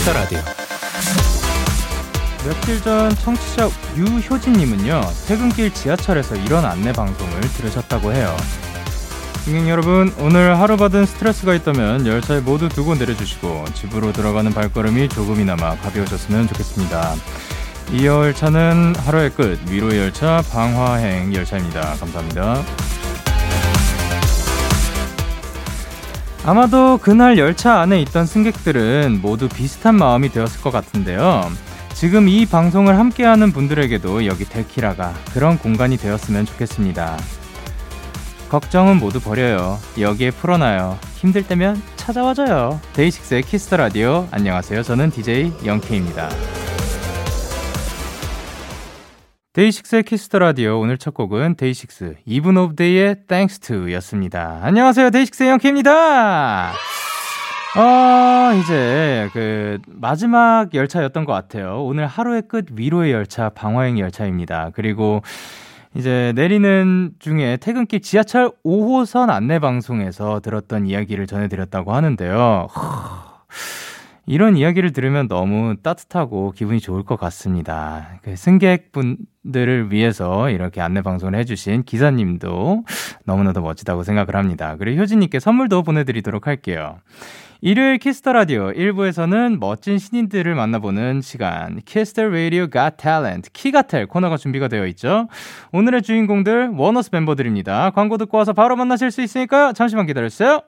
Kiss the Radio. 며칠 전 청취자 유효진님은요 퇴근길 지하철에서 이런 안내 방송을 들으셨다고 해요. 승객 여러분 오늘 하루 받은 스트레스가 있다면 열차에 모두 두고 내려주시고 집으로 들어가는 발걸음이 조금이나마 가벼워졌으면 좋겠습니다. 이 열차는 하루의 끝 위로의 열차 방화행 열차입니다. 감사합니다. 아마도 그날 열차 안에 있던 승객들은 모두 비슷한 마음이 되었을 것 같은데요. 지금 이 방송을 함께하는 분들에게도 여기 데키라가 그런 공간이 되었으면 좋겠습니다. 걱정은 모두 버려요. 여기에 풀어놔요. 힘들 때면 찾아와줘요. 데이식스의 Kiss the Radio. 안녕하세요. 저는 DJ 영케이입니다. 데이식스의 Kiss the Radio 오늘 첫 곡은 데이식스 Even of Day의 Thanks to였습니다. 안녕하세요. 데이식스의 영케이입니다. 어, 이제 그 마지막 열차였던 것 같아요. 오늘 하루의 끝 위로의 열차 방화행 열차입니다. 그리고 이제 내리는 중에 퇴근길 지하철 5호선 안내 방송에서 들었던 이야기를 전해드렸다고 하는데요. 이런 이야기를 들으면 너무 따뜻하고 기분이 좋을 것 같습니다. 그 승객분 들을 위해서 이렇게 안내 방송을 해주신 기사님도 너무나도 멋지다고 생각을 합니다. 그리고 효진님께 선물도 보내드리도록 할게요. 일요일 Kiss the Radio 1부에서는 멋진 신인들을 만나보는 시간 Kiss the Radio Got Talent 키가텔 코너가 준비가 되어 있죠. 오늘의 주인공들 원어스 멤버들입니다. 광고 듣고 와서 바로 만나실 수 있으니까 잠시만 기다려주세요.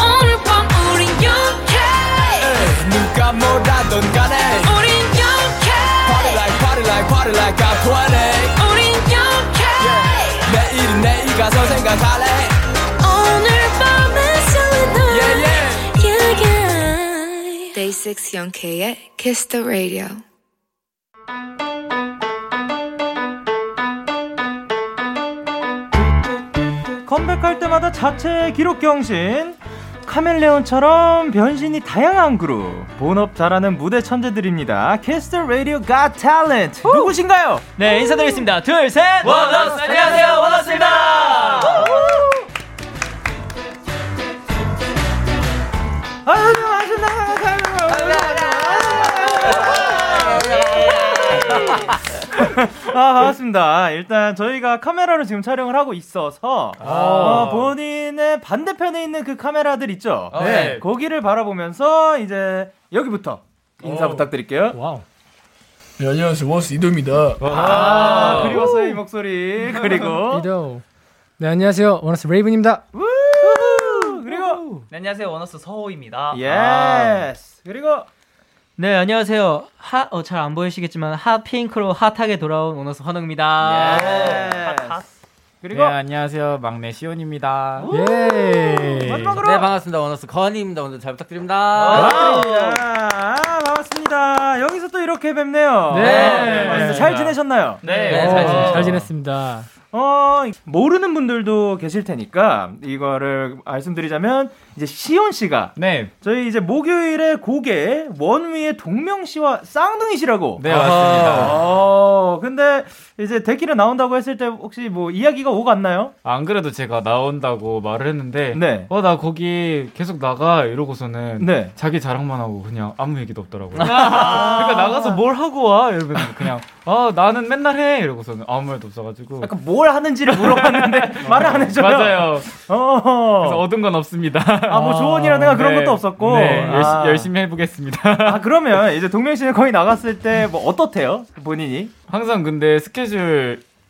오늘 밤 우린 영케이 누가 뭐라던 간에 like party like I'm 20 우린 영케 내일은 내일 가서 생각할래 오늘 밤에 설레는 Yeah yeah yeah yeah Day 6 영케의 Kiss the Radio 컴백할 때마다 자체 기록 경신 카멜레온처럼 변신이 다양한 그룹 본업 잘하는 무대 천재들입니다. 캐스터 라디오! 가 탤런트 누구신가요? 네 인사드리겠습니다. 둘셋. 원어스. 안녕하세요. 원어스입니다. 아 반갑습니다. 일단 저희가 카메라로 지금 촬영을 하고 있어서 어, 본인의 반대편에 있는 그 카메라들 있죠? 네. 거기를 바라보면서 이제 여기부터 인사 부탁드릴게요. Wow. 네, 안녕하세요. 원어스 이도입니다. 아, 그리웠어요 이 목소리 그리고. 이도. 네 안녕하세요. 원어스 레이븐입니다. 그리고. 네, 안녕하세요. 원어스 서호입니다. Yes 그리고 네 안녕하세요 핫잘 안 보이시겠지만 hot pink로 hot하게 돌아온 원어스 환웅입니다 Yes hot. 그리고 네, 안녕하세요. 막내 시온입니다. 예. 마지막으로 네, 반갑습니다. 원어스 건희입니다. 오늘 잘 부탁드립니다. 반갑습니다. 아, 반갑습니다. 여기서 또 이렇게 뵙네요. 네. 어, 잘 지내셨나요? 네, 네, 잘 잘? 잘 지냈습니다. 어, 모르는 분들도 계실 테니까 이거를 말씀드리자면 이제 시온 씨가 네, 저희 이제 목요일에 곡에 원위의 동명 씨와 쌍둥이시라고. 네 맞습니다. 어, 근데 이제 데키를 나온다고 했을 때 혹시 뭐 이야기가 오갔나요? 안 그래도 제가 나온다고 말을 했는데, 네. 어 나 거기 계속 나가 이러고서는 네. 자기 자랑만 하고 그냥 아무 얘기도 없더라고요. 그러니까 나가서 뭘 하고 와 이러면 그냥 아 나는 맨날 해 이러고서는 아무 말도 없어가지고. 약간 뭘 하는지를 물어봤는데 말을 안 해줘요. 맞아요. 어. 그래서 얻은 건 없습니다. 아, 뭐 조언이라든가 그런 네. 것도 없었고. 네, 열시, 아. 열심히 해보겠습니다. 아 그러면 이제 동명 씨는 거기 나갔을 때 뭐 어떻대요 본인이? 항상 근데 스케줄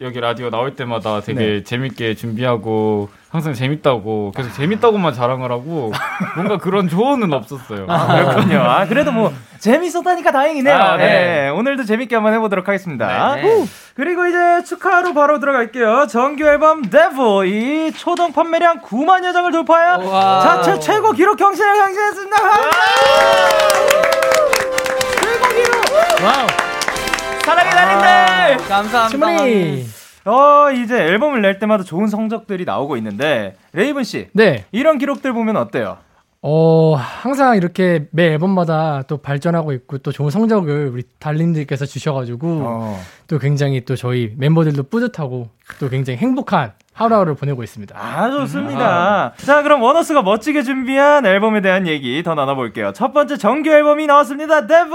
여기 라디오 나올 때마다 되게 네. 재밌게 준비하고 항상 재밌다고 계속 재밌다고만 자랑을 하고 뭔가 그런 조언은 없었어요. 그렇군요. 아 그래도 뭐 재밌었다니까 다행이네요. 아, 네. 네. 오늘도 재밌게 한번 해보도록 하겠습니다. 네, 네. 후. 그리고 이제 축하로 바로 들어갈게요. 정규 앨범 Devil 이 초동 판매량 9만여 장을 돌파한 자체 최고 기록 경신을 경신했습니다. 최고 기록. Wow. 사랑의 달님들 감사합니다 주머니. 어 이제 앨범을 낼 때마다 좋은 성적들이 나오고 있는데 레이븐 씨 네. 이런 기록들 보면 어때요? 어, 항상 이렇게 매 앨범마다 또 발전하고 있고 또 좋은 성적을 우리 달님들께서 주셔가지고 어. 또 굉장히 또 저희 멤버들도 뿌듯하고 또 굉장히 행복한 하루하루를 보내고 있습니다. 아, 좋습니다. 자, 그럼 원어스가 멋지게 준비한 앨범에 대한 얘기 더 나눠볼게요. 첫 번째 정규 앨범이 나왔습니다. 데브!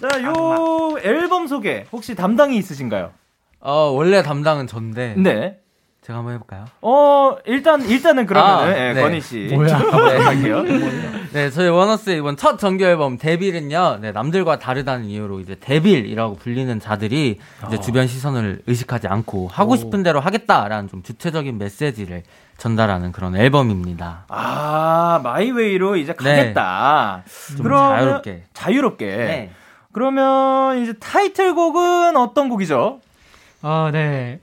자, 요 앨범 소개 혹시 담당이 있으신가요? 어, 원래 담당은 전데 네. 제가 한번 해볼까요? 어, 일단, 일단은 그러면은, 아, 예, 네. 건희 씨. 뭐야? 할게요. 네, 저희 원어스의 이번 첫 정규 앨범 Devil은요, 네, 남들과 다르다는 이유로 이제 Devil이라고 불리는 자들이 이제 주변 시선을 의식하지 않고 하고 싶은 대로 하겠다라는 좀 주체적인 메시지를 전달하는 그런 앨범입니다. 아, my way로 이제 네. 가겠다. 좀 그러면- 자유롭게. 자유롭게. 네. 그러면 이제 타이틀곡은 어떤 곡이죠? 어, 네.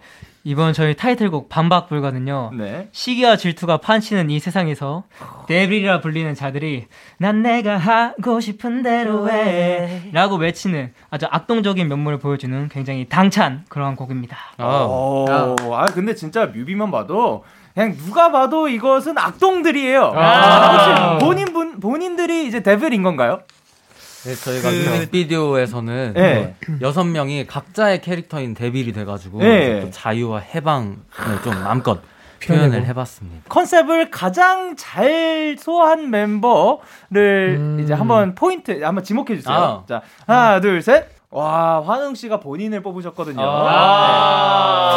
이번 저희 타이틀곡 반박불가는요. 네. 시기와 질투가 판치는 이 세상에서 데빌이라 불리는 자들이 난 내가 하고 싶은 대로 해 라고 외치는 아주 악동적인 면모를 보여주는 굉장히 당찬 그러한 곡입니다. 오, 아, 근데 진짜 뮤비만 봐도 그냥 누가 봐도 이것은 악동들이에요. 아. 본인 분 본인들이 이제 데빌인 건가요? 네, 저희가 뮤직비디오에서는 네. 그 여섯 명이 각자의 캐릭터인 데빌이 돼가지고 네. 자유와 해방을 좀 마음껏 표현을 해봤습니다. 컨셉을 가장 잘 소화한 멤버를 음. 이제 한번 포인트 한번 지목해 주세요. 아. 자, 하나, 둘, 셋. 와, 환웅 씨가 본인을 뽑으셨거든요. 아.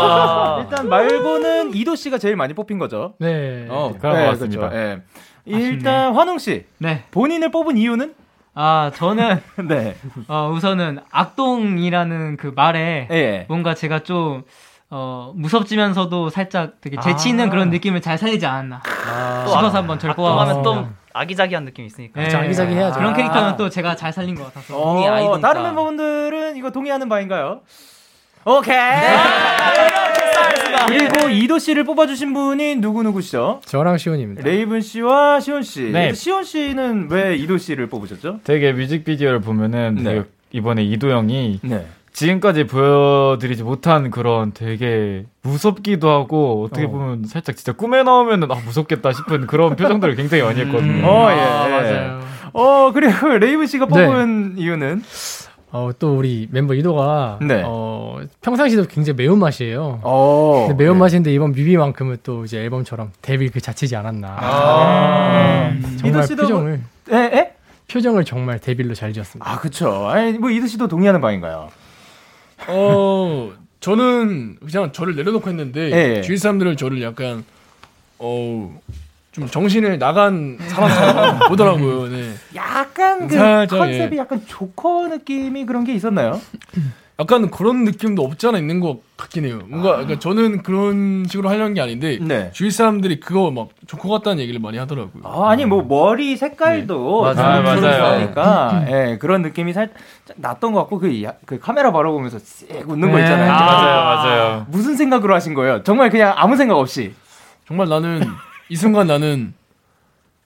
네. 일단 말고는 이도 씨가 제일 많이 뽑힌 거죠. 네. 어, 그런 것 같습니다. 그렇죠. 예. 일단 환웅 씨 네. 본인을 뽑은 이유는 아, 저는 네. 어, 우선은 악동이라는 그 말에 예. 뭔가 제가 좀 어, 무섭지면서도 살짝 되게 재치 있는 아. 그런 느낌을 잘 살리지 않았나 아, 싶어서 한번 저를 뽑아봤습니다. 하면 또 아기자기한 느낌이 있으니까. 네. 자기자기 해야죠. 그런 아. 캐릭터는 또 제가 잘 살린 것 같아서. 어. 다른 멤버분들은 이거 동의하는 바인가요? 오케이. 그리고 이도 씨를 뽑아주신 분이 누구 누구시죠? 저랑 시온입니다. 레이븐 씨와 시온 씨. 네. 시온 씨는 왜 이도 씨를 뽑으셨죠? 되게 뮤직비디오를 보면은 네. 이번에 이도 형이 네. 지금까지 보여드리지 못한 그런 되게 무섭기도 하고 어떻게 어. 보면 살짝 진짜 꿈에 나오면은 아 무섭겠다 싶은 그런 표정들을 굉장히 많이 했거든요. 어, 예. 아, 맞아요. 어, 그리고 레이븐 씨가 네. 뽑은 이유는? 어, 또 우리 멤버 이도가 네. 어, 평상시도 굉장히 매운 맛이에요. 어. 근데 매운 맛인데 이번 뮤비만큼은 또 이제 앨범처럼 데뷔 그 자체지 않았나. 아. 정말 이도 씨도 표정을 예, 예? 표정을 정말 데뷔로 잘 지었습니다. 아, 그쵸. 아니, 뭐 이도 씨도 동의하는 바인가요? 어, 저는 그냥 저를 내려놓고 했는데 예, 예. 주위 사람들은 저를 약간 어, 좀 정신을 나간 사람처럼 보더라고요. 네. 약간 그 살짝, 컨셉이 예. 약간 조커 느낌이 그런 게 있었나요? 약간 그런 느낌도 없지 않아 있는 것 같긴 해요. 뭔가 그러니까 저는 그런 식으로 하려는 게 아닌데 네. 주위 사람들이 그거 막 조커 같다는 얘기를 많이 하더라고요. 아, 아니 뭐 머리 색깔도 네. 좀 맞아요. 맞아요. 그러니까 예, 그런 느낌이 살짝 났던 것 같고 그, 야- 그 카메라 바라보면서 씩 웃는 거 네. 있잖아요. 아, 맞아요, 맞아요. 무슨 생각으로 하신 거예요? 정말 그냥 아무 생각 없이. 정말 나는 이 순간 나는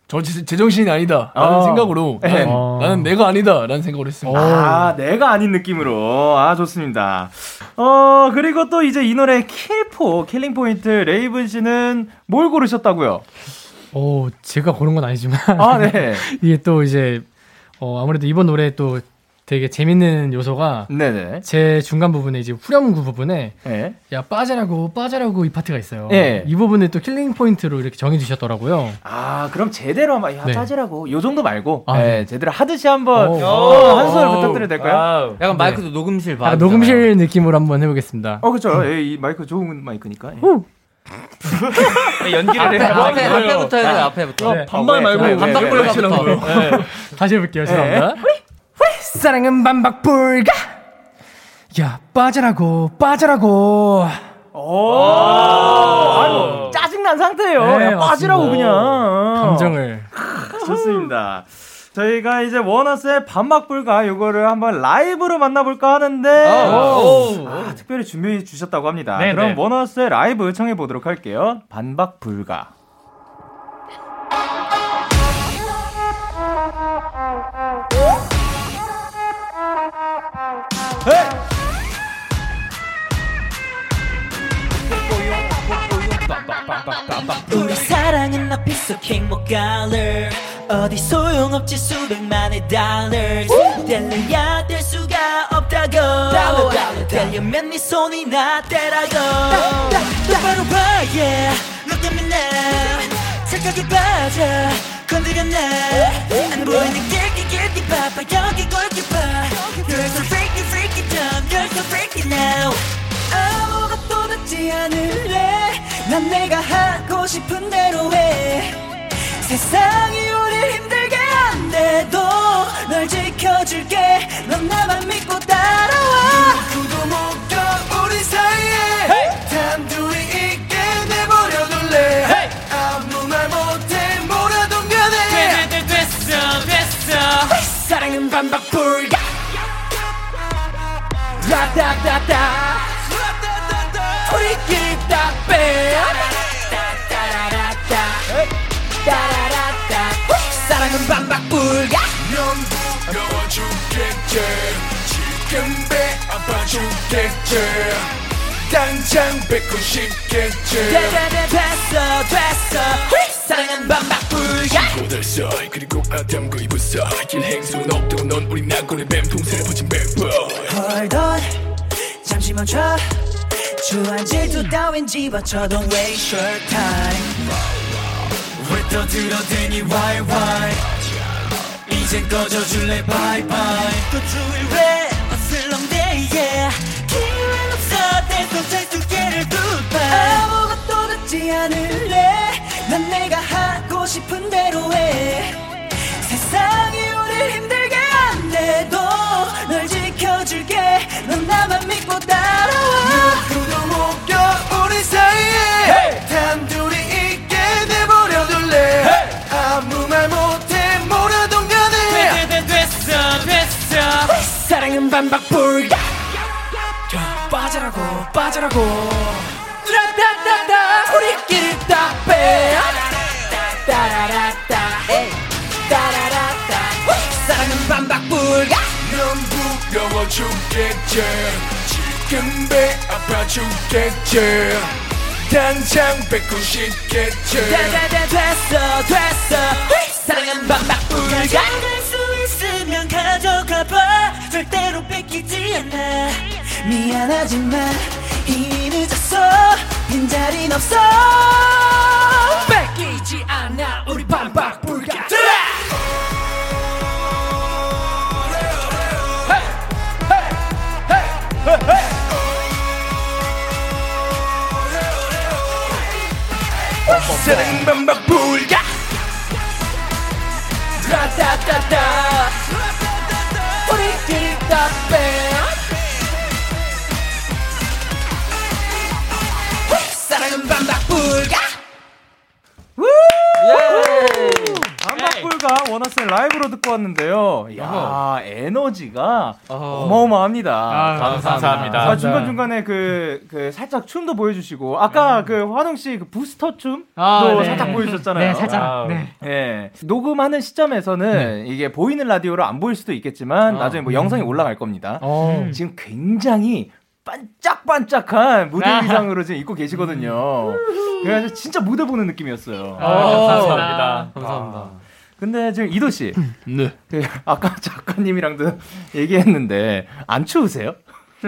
저 제- 제정신이 아니다 라는 어. 생각으로 네. 나는, 어. 나는 내가 아니다 라는 생각을 했습니다. 아, 내가 아닌 느낌으로. 아, 좋습니다. 어, 그리고 또 이제 이 노래 킬포, killing point, 레이븐 씨는 뭘 고르셨다고요? 어, 제가 고른 건 아니지만 아, 네. 이게 또 이제 어, 아무래도 이번 노래 또 되게 재밌는 요소가 네네. 제 중간 부분에 이제 후렴구 부분에 예. 야 빠져라고 빠져라고 이 파트가 있어요. 예. 이 부분을 또 killing point로 이렇게 정해 주셨더라고요. 아, 그럼 제대로 한번, 야, 네. 짜지라고. 요 정도 말고, 아, 예, 네. 제대로 하듯이 한번, 오. 어, 한 소절 부탁드려도 될까요? wow. 약간 마이크도 녹음실 봐. 약간 녹음실 느낌으로 한번 해보겠습니다. 어, 그쵸. 예, 이 마이크 좋은 마이크니까. 예. 연기를 앞에, 해. 앞에, 앞에부터 해야 돼, 앞에부터. 네. 반말 왜, 말고 반박불 왜? 하시라고요. 다시 해볼게요. 죄송합니다. 사랑은 반박불가. 야 빠져라고 빠져라고. 오, 아유, 짜증난 상태예요. 네, 야, 빠지라고 맞습니다. 그냥. 감정을. 좋습니다. 저희가 이제 원어스의 반막불가 요거를 한번 라이브로 만나볼까 하는데 아, 특별히 준비해 주셨다고 합니다. 네, 그럼 네. 원어스의 라이브 청해 보도록 할게요. 반박불가. 우리 사랑은 비석행 못 갈래 어디 소용없지 수백만의 dollars. 달려야 될 수가 없다고. 달려면 네 손이 나 떼라고. 똑바로 봐 yeah. 너 때문에 착각에 빠져. 건드렸네. 안 보이는 길게 길게 바빠 여기 골키퍼 You're so freaky freaky dumb. You're so freaky now. 아무것도 듣지 않을래 난 내가 하고 싶은 대로 해. 세상이 우릴 힘들게 한데도 널 지켜줄게. 넌 나만 믿고 따라와. 누구도 못가 우리 사이에. 단둘이 있게 내버려 둘래. 아무 말 못해 뭐라도 간에 됐어 됐어. 사랑은 반박 불가 라다다다 따라라따. 사랑은 반박불가. 넌 부러워 죽겠지. 지금 배 아파 죽겠지. 당장 뱉고 싶겠지. 됐어 됐어. 사랑은 반박불가. 사이 그리고 아담과 이브 사이 길 행수는 없다고 넌 우리 낙원의 뱀통 새를 붙인 뱀보 Hold on. 잠시 멈춰. 주한 질투 따윈 집어쳐. Don't waste your time 왜 떠들어대니? Why why? 이젠 꺼져줄래? Bye bye. 또 주위 왜 어슬렁대 yeah 기회는 없어 계속 잘수 개를 goodbye 아무것도 듣지 않을래? 난 내가 하고 싶은 대로 해. 세상이 우릴 힘들게 한데도 널 지켜줄게. 넌 나만 믿고 따라와 반박불가. 빠져라고 빠져라고. 따라따따 우리끼리 딱빼. 따라라따 따라라따 사랑은 반박불가. 넌 부러워 죽겠지. 지금 배 아파 죽겠지. 당장 뱉고 싶겠지. 됐어 됐어. 사랑은 반박불가 있으면 가져가봐. 절대로 뺏기지 않아. 미안하지만 이미 늦었어. 빈자린 없어. 뺏기지 않아. 우리 반박 불가. 사랑 반박 불가. 라따따따 반박불가 원어스의 라이브로 듣고 왔는데요. 야 에너지가 어 마어마합니다. 아, 감사합니다. 아, 중간 중간에 그, 그, 살짝 춤도 보여주시고, 아까 그, 환웅 씨 그 부스터 춤도 아, 네. 살짝 보여주셨잖아요. 네, 살짝. 네. 예. 녹음하는 시점에서는 이게 보이는 라디오로 안 보일 수도 있겠지만, 나중에 뭐 영상이 올라갈 겁니다. 어. 지금 굉장히 반짝반짝한 무대 아. 의상으로 지금 입고 계시거든요. 그래서 진짜 무대 보는 느낌이었어요. 아, 감사합니다. 감사합니다. 근데 지금 이도 씨, 네. 그 아까 작가님이랑도 얘기했는데 안 추우세요?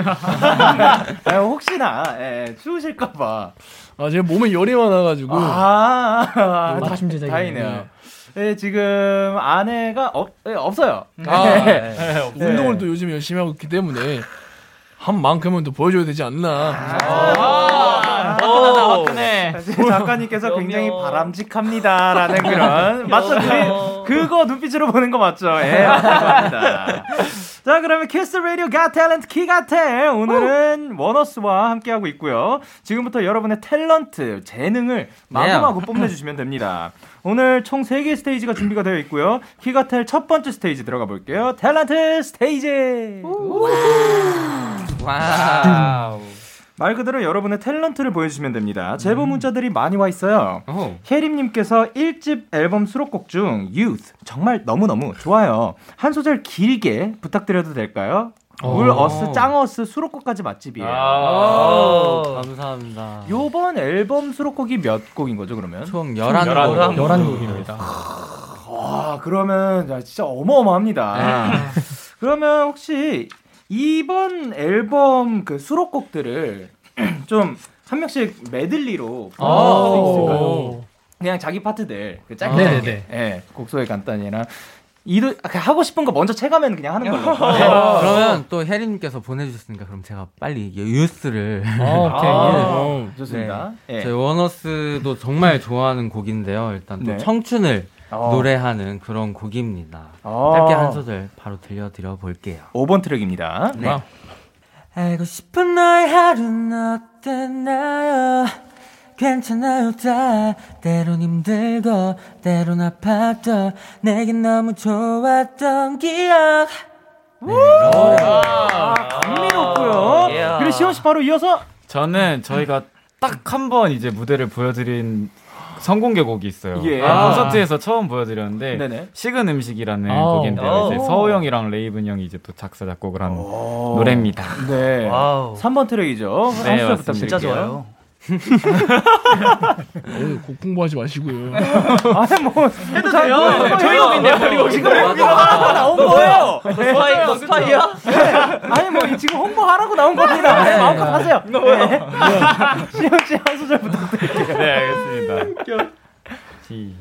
아, 혹시나 예, 추우실까봐. 아 제가 몸에 열이 많아가지고 아, 아, 맞춤 제작이네. 다행이네요. 예, 지금 아내가 없, 예, 없어요. 아, 네. 운동을 또 요즘 열심히 하고 있기 때문에 한 만큼은 또 보여줘야 되지 않나. 화끈하다 화끈해 작가님께서 굉장히 바람직합니다라는 그런 맞죠? 그, 그거 눈빛으로 보는 거 맞죠? 예, 맞습니다. 자, 그러면 Kiss Radio Got Talent 키가텔 오늘은 원어스와 함께 하고 있고요. 지금부터 여러분의 탤런트, 재능을 마구마구 뽐내주시면 됩니다. 오늘 총 3개의 스테이지가 준비가 되어 있고요. 키가텔 첫 번째 스테이지 들어가 볼게요. 탤런트 스테이지. Wow. 말 그대로 여러분의 탤런트를 보여주시면 됩니다. 제보 문자들이 많이 와 있어요. 혜림님께서 1집 앨범 수록곡 중 Youth 정말 너무너무 좋아요. 한 소절 길게 부탁드려도 될까요? 물 오. 어스 짱 어스 수록곡까지 맛집이에요. 아, 감사합니다. 요번 앨범 수록곡이 몇 곡인 거죠 그러면? 총 11곡. 11곡입니다. 와 그러면 야, 진짜 어마어마합니다. 그러면 혹시 이번 앨범 그 수록곡들을 좀 한 명씩 메들리로 아. 있을까요? 오. 그냥 자기 파트들 그 짧게 네네네. 짧게 예, 곡 소개 간단히나 이도 아, 그냥 하고 싶은 거 먼저 체감하면 그냥 하는 걸로. 네, 네. 그러면 또 혜린님께서 보내주셨으니까 그럼 제가 빨리 뉴스를 어, 오케이. 아, 좋습니다. 예. 저희 원어스도 정말 좋아하는 곡인데요. 일단 또 네. 청춘을 어. 노래하는 그런 곡입니다. 어. 짧게 한 소절 바로 들려드려 볼게요. 5번 트랙입니다. 네. 알고 싶은 너의 하루는 어땠나요? 괜찮아요 다 때론 힘들고 때론 아팠던 내겐 너무 좋았던 기억 아, 감미롭고요. 그리고 시원 씨 바로 이어서 저는 저희가 딱 한 번 이제 무대를 보여드린 선공개 곡이 있어요. 예. 아, 콘서트에서 처음 보여드렸는데 네네. 식은 음식이라는 아우. 곡인데요. 이제 오. 서호 형이랑 레이븐 형이 이제 또 작사 작곡을 한 노래입니다. 네. Wow. 3번 트랙이죠. 네, 맞습니다. 진짜 좋아요. 오늘 곡 홍보하지 마시고요. 아니 뭐 해도 돼요. 저희 곡인데요. 그리고 지금 홍보 하라고 나온 거예요. 스파이, 너 스파이야? 아니 뭐 지금 홍보하라고 나온 겁니다. 네, 마음껏 하세요. 네. 시영 씨한 소절 부탁드릴게요. 네, 알겠습니다. 시,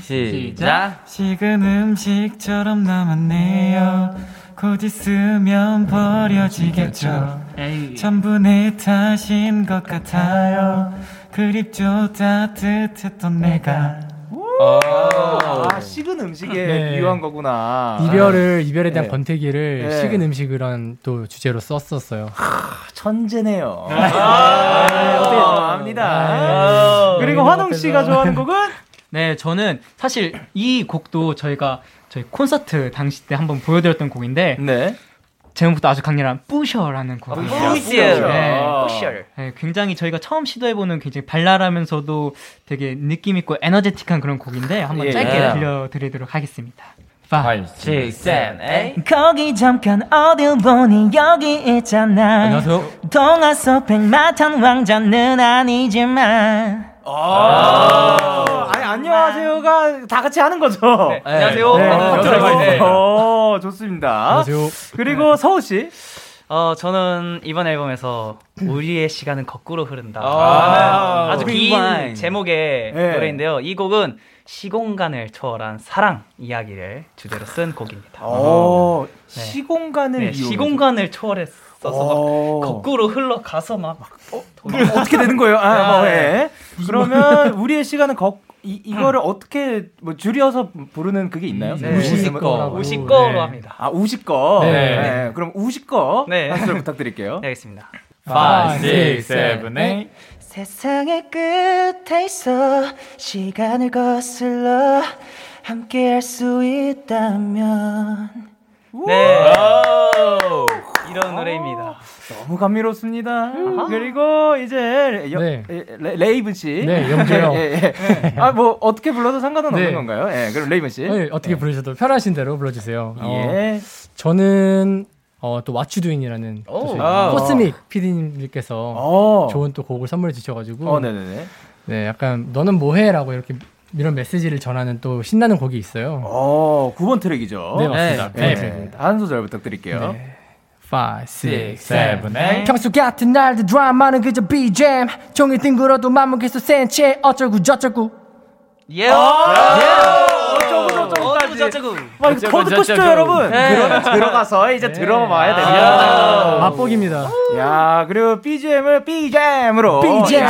시. 시작 식은 음식처럼 남았네요. 곧 있으면 버려지겠죠. 내 탓인 것 같아요. 그립죠 따뜻했던 내가. 아 식은 음식에 네. 비유한 거구나. 이별을 이별에 대한 네. 권태기를 네. 식은 음식이란 또 주제로 썼었어요. 천재네요. 아, 어떻게 좋아합니다. 그리고 환웅 씨가 좋아하는 곡은 네, 저는 사실 이 곡도 저희가 저희 콘서트 당시 때 한번 보여드렸던 곡인데 네. 제목부터 아주 강렬한 뿌셔라는 곡이에요. 뿌셔. 네. 뿌셔. 네, 굉장히 저희가 처음 시도해보는 굉장히 발랄하면서도 되게 느낌 있고 에너제틱한 그런 곡인데 한번 예. 짧게 예. 들려드리도록 하겠습니다. 5, 6, 7, 8 거기 잠깐 어딜 보니 여기 있잖아 안녕하세요 동화 속 백마탄 왕자는 아니지만 아, 아니 안녕하세요가 다 같이 하는 거죠. 네. 안녕하세요 네. 네. 어, 좋습니다. 안녕하세요. 그리고 서우 씨. 어, 저는 이번 앨범에서 우리의 시간은 거꾸로 흐른다. 아, 아주 긴 Rewind. 제목의 네. 노래인데요. 이 곡은 시공간을 초월한 사랑 이야기를 주제로 쓴 곡입니다. 어, 네. 시공간을 네. 시공간을 초월했어 서막 어. 거꾸로 흘러가서 막 어떻게 되는 거예요? 아, 뭐, 예. 그러면 우리의 시간은 거, 이, 이거를 어떻게 뭐 줄여서 부르는 그게 있나요? 네. 우시꺼. 우시꺼로 네. 합니다. 아, 우시꺼. 네. 네. 그럼 우시꺼. 네. 한 소절 부탁드릴게요. 네, 알겠습니다. 5, 6, 6, 7, 8 세상의 끝에 있어 시간을 거슬러 함께 할 수 있다면 네. 이런 노래입니다. 너무 감미롭습니다. 그리고 이제 여, 네. 에, 레, 레이븐 씨. 네, 영조요. 예, 예. 아, 뭐 어떻게 불러도 상관은 네. 없는 건가요? 예. 그럼 레이븐 씨. 네, 어떻게 부르셔도 편하신 대로 불러 주세요. 어, 예. 저는 어, 또 What You Doing이라는 아. 코스믹 PD님께서 어. 좋은 또 곡을 선물해 주셔가지고 어, 네, 네, 네. 네, 약간 너는 뭐해라고 이렇게 이런 메시지를 전하는 또 신나는 곡이 있어요. 어, 9번 트랙이죠. 네, 맞습니다. 네. 네. 한 소절 부탁드릴게요. 네. 5, 6, 7, 7, 8 평소 같은 날들 드라마는 그저 BGM 종일 뒹굴어도 맘은 계속 센채 어쩌고 저쩌고 예. 어쩌고 저쩌고까지. 어쩌고 와, 이거 더 듣고 싶죠, 여러분? 그러면 들어가서 이제 들어봐야 됩니다. 맛복입니다. 야, 그리고 BGM을 BGM으로. BGM.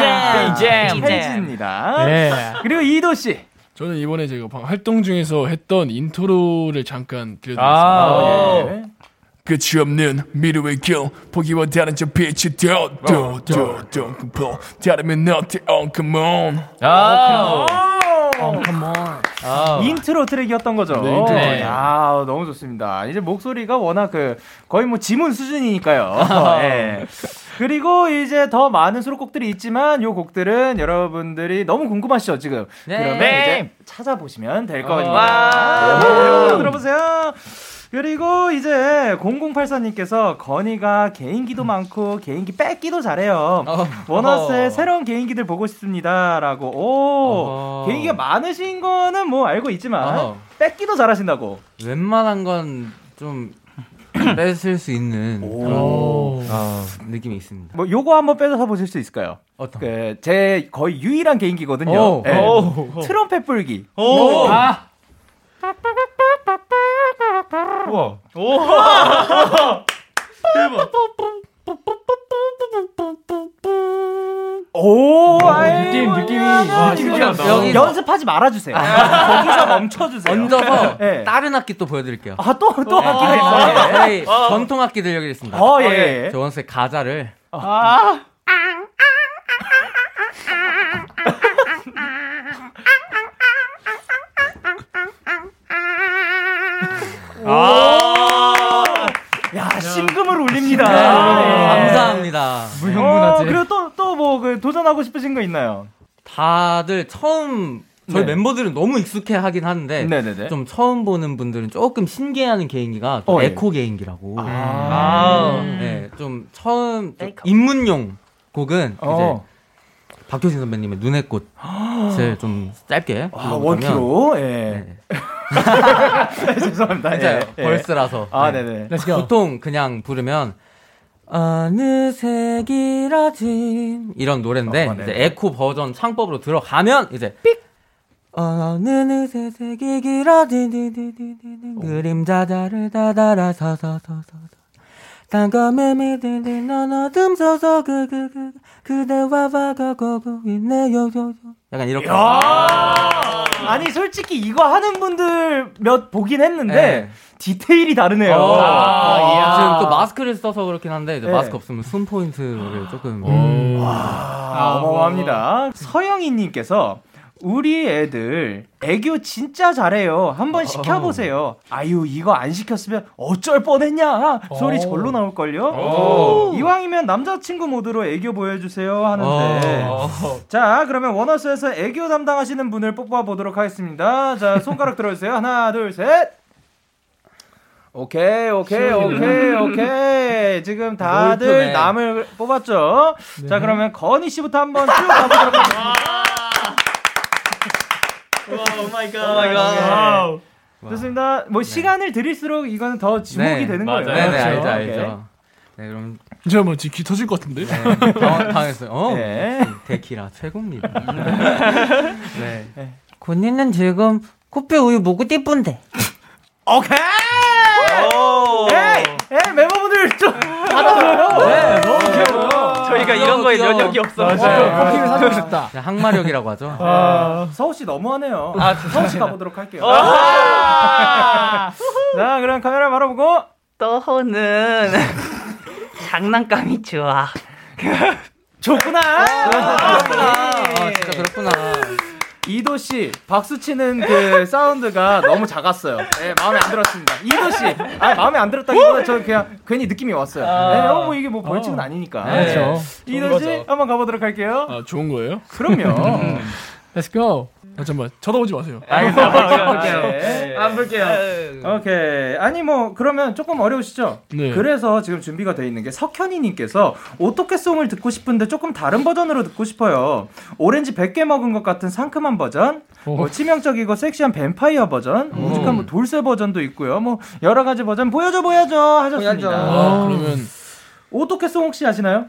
BGM. 해집니다. 네. 그리고 이도 씨. 저는 이번에 제가 방 활동 중에서 했던 인트로를 잠깐 들려드리겠습니다. 아, 예. 끝이 없는 미루의 길 보기와 다른 저 빛이 급어 다르면 너한테 on come on 아, 어, come on. 인트로 트랙이었던 거죠. 네, 인트로. 네. 아, 너무 좋습니다. 이제 목소리가 워낙 그 거의 뭐 지문 수준이니까요. 예. 그리고 이제 더 많은 수록곡들이 있지만 요 곡들은 여러분들이 너무 궁금하시죠, 지금. 네. 그러면 네. 이제 찾아보시면 될 와. 거니까. 네, 들어보세요. 그리고 이제 0084님께서 건이가 개인기도 많고 개인기 뺏기도 잘해요. 원어스의 어. 새로운 개인기들 보고 싶습니다라고. 오, 어허. 개인기가 많으신 거는 뭐 알고 있지만. 뺏기도 잘하신다고. 웬만한 건 좀 뺏을 수 있는 그런 어, 느낌이 있습니다. 뭐 요거 한번 뺏어서 보실 수 있을까요? 어떤? 그, 제 거의 유일한 개인기거든요. 오. 예. 오. 트럼펫 불기. 오. 아. 우와. 대박. 오, 느낌, 느낌이. 와, 느낌이 난다. 여기 연습하지 말아주세요. 거기서 멈춰주세요. 얹어서 네. 다른 악기 또 보여드릴게요. 아, 또, 또 악기가 네, 있어요? 저희 전통 악기들 여기 있습니다. 어, 예, 예. 저 원스의 가자를 아. 야, 심금을 울립니다. 네, 예. 감사합니다. 어, 그리고 또, 또 뭐, 그, 도전하고 싶으신 거 있나요? 다들 처음 저희 네. 멤버들은 너무 익숙해 하긴 하는데 네네네. 좀 처음 보는 분들은 조금 신기해하는 개인기가 또 어, 예. 에코 개인기라고. 아. 네, 좀 처음 좀 입문용 곡은 어. 이제 박효신 선배님의 눈의 꽃을 좀 짧게 아, 원키로, 예. 죄송합니다. 진짜요. 예, 예. 벌스라서. 아, 네. 네네. Let's go. 보통 그냥 부르면 어느새 길어진 이런 노래인데 어, 네. 이제 에코 버전 창법으로 들어가면 이제 삑 어느새 색이 길어진 디디디디디 그림자 자를 다다라 서서서서 단검에 미들린 넌 어둠 속서 그그그 그대와 와가고 있네요. 약간 이렇게. 아니, 솔직히 이거 하는 분들 몇 보긴 했는데, 네. 디테일이 다르네요. 어, 아, 지금 또 마스크를 써서 그렇긴 한데 이제 네. 마스크 없으면 숨 포인트를 조금. 아, 어마어마합니다. 서영희님께서 우리 애들 애교 진짜 잘해요. 한번 시켜보세요. 아유 이거 안 시켰으면 어쩔 뻔했냐 소리 절로 나올 걸요. 오. 이왕이면 남자친구 모드로 애교 보여주세요 하는데 어. 자 그러면 원어스에서 애교 담당하시는 분을 뽑아 보도록 하겠습니다. 자 손가락 들어주세요. 하나 둘 셋. 오케이 오케이 오케이 오케이 지금 다들 몰표네. 남을 뽑았죠. 자 그러면 건희 씨부터 한번 쭉 가보도록 하겠습니다. Oh my god. 좋습니다. 뭐 시간을 드릴수록 이거는 더 지목이 네. 되는 맞아요. 거예요. 네네 알죠 그렇죠? 알죠 네 그럼 제가 뭐 지금 귀 터질 것 같은데. 네, 당황, 당했어요. 어, 네. 데키라 최고입니다. 네. 군인은 지금 코피 우유 먹고 띠쁜데. 오케이. 에이, 에이 멤버분들 좀 받아줘요. 네, 너무 귀여워요. 저희가 이런 거에. 면역이 없어. 커피를 사주고 싶다. 그냥 항마력이라고 하죠. 아, 서우 씨 너무하네요. 아, 서우 씨 가보도록 할게요. 아! 자, 그럼 카메라 바라보고 떠호는 장난감이 좋아. 좋구나. 아, 진짜 그렇구나. 이도 씨 박수 치는 그 사운드가 너무 작았어요. 네, 마음에 안 들었습니다. 이도 씨, 아 마음에 안 들었다기보다 저 그냥 괜히 느낌이 왔어요. 네, 어, 뭐 이게 뭐 벌칙은 아니니까. 네. 그렇죠. 이도 씨. 한번 가보도록 할게요. 아 좋은 거예요? 그럼요. Let's go. 아, 잠깐만 쳐다보지 마세요. 네. 안 볼게요. 오케이. 아니 뭐 그러면 조금 어려우시죠? 네. 그래서 지금 준비가 돼 있는 게 석현이님께서 어떻게 송을 듣고 싶은데 조금 다른 버전으로 듣고 싶어요. 오렌지 100개 먹은 것 같은 상큼한 버전, 뭐 치명적이고 섹시한 뱀파이어 버전, 무직한 뭐 돌쇠 버전도 있고요. 뭐 여러 가지 버전 보여줘 보여줘 하셨습니다. 아, 그러면 어떻게 송 혹시 아시나요?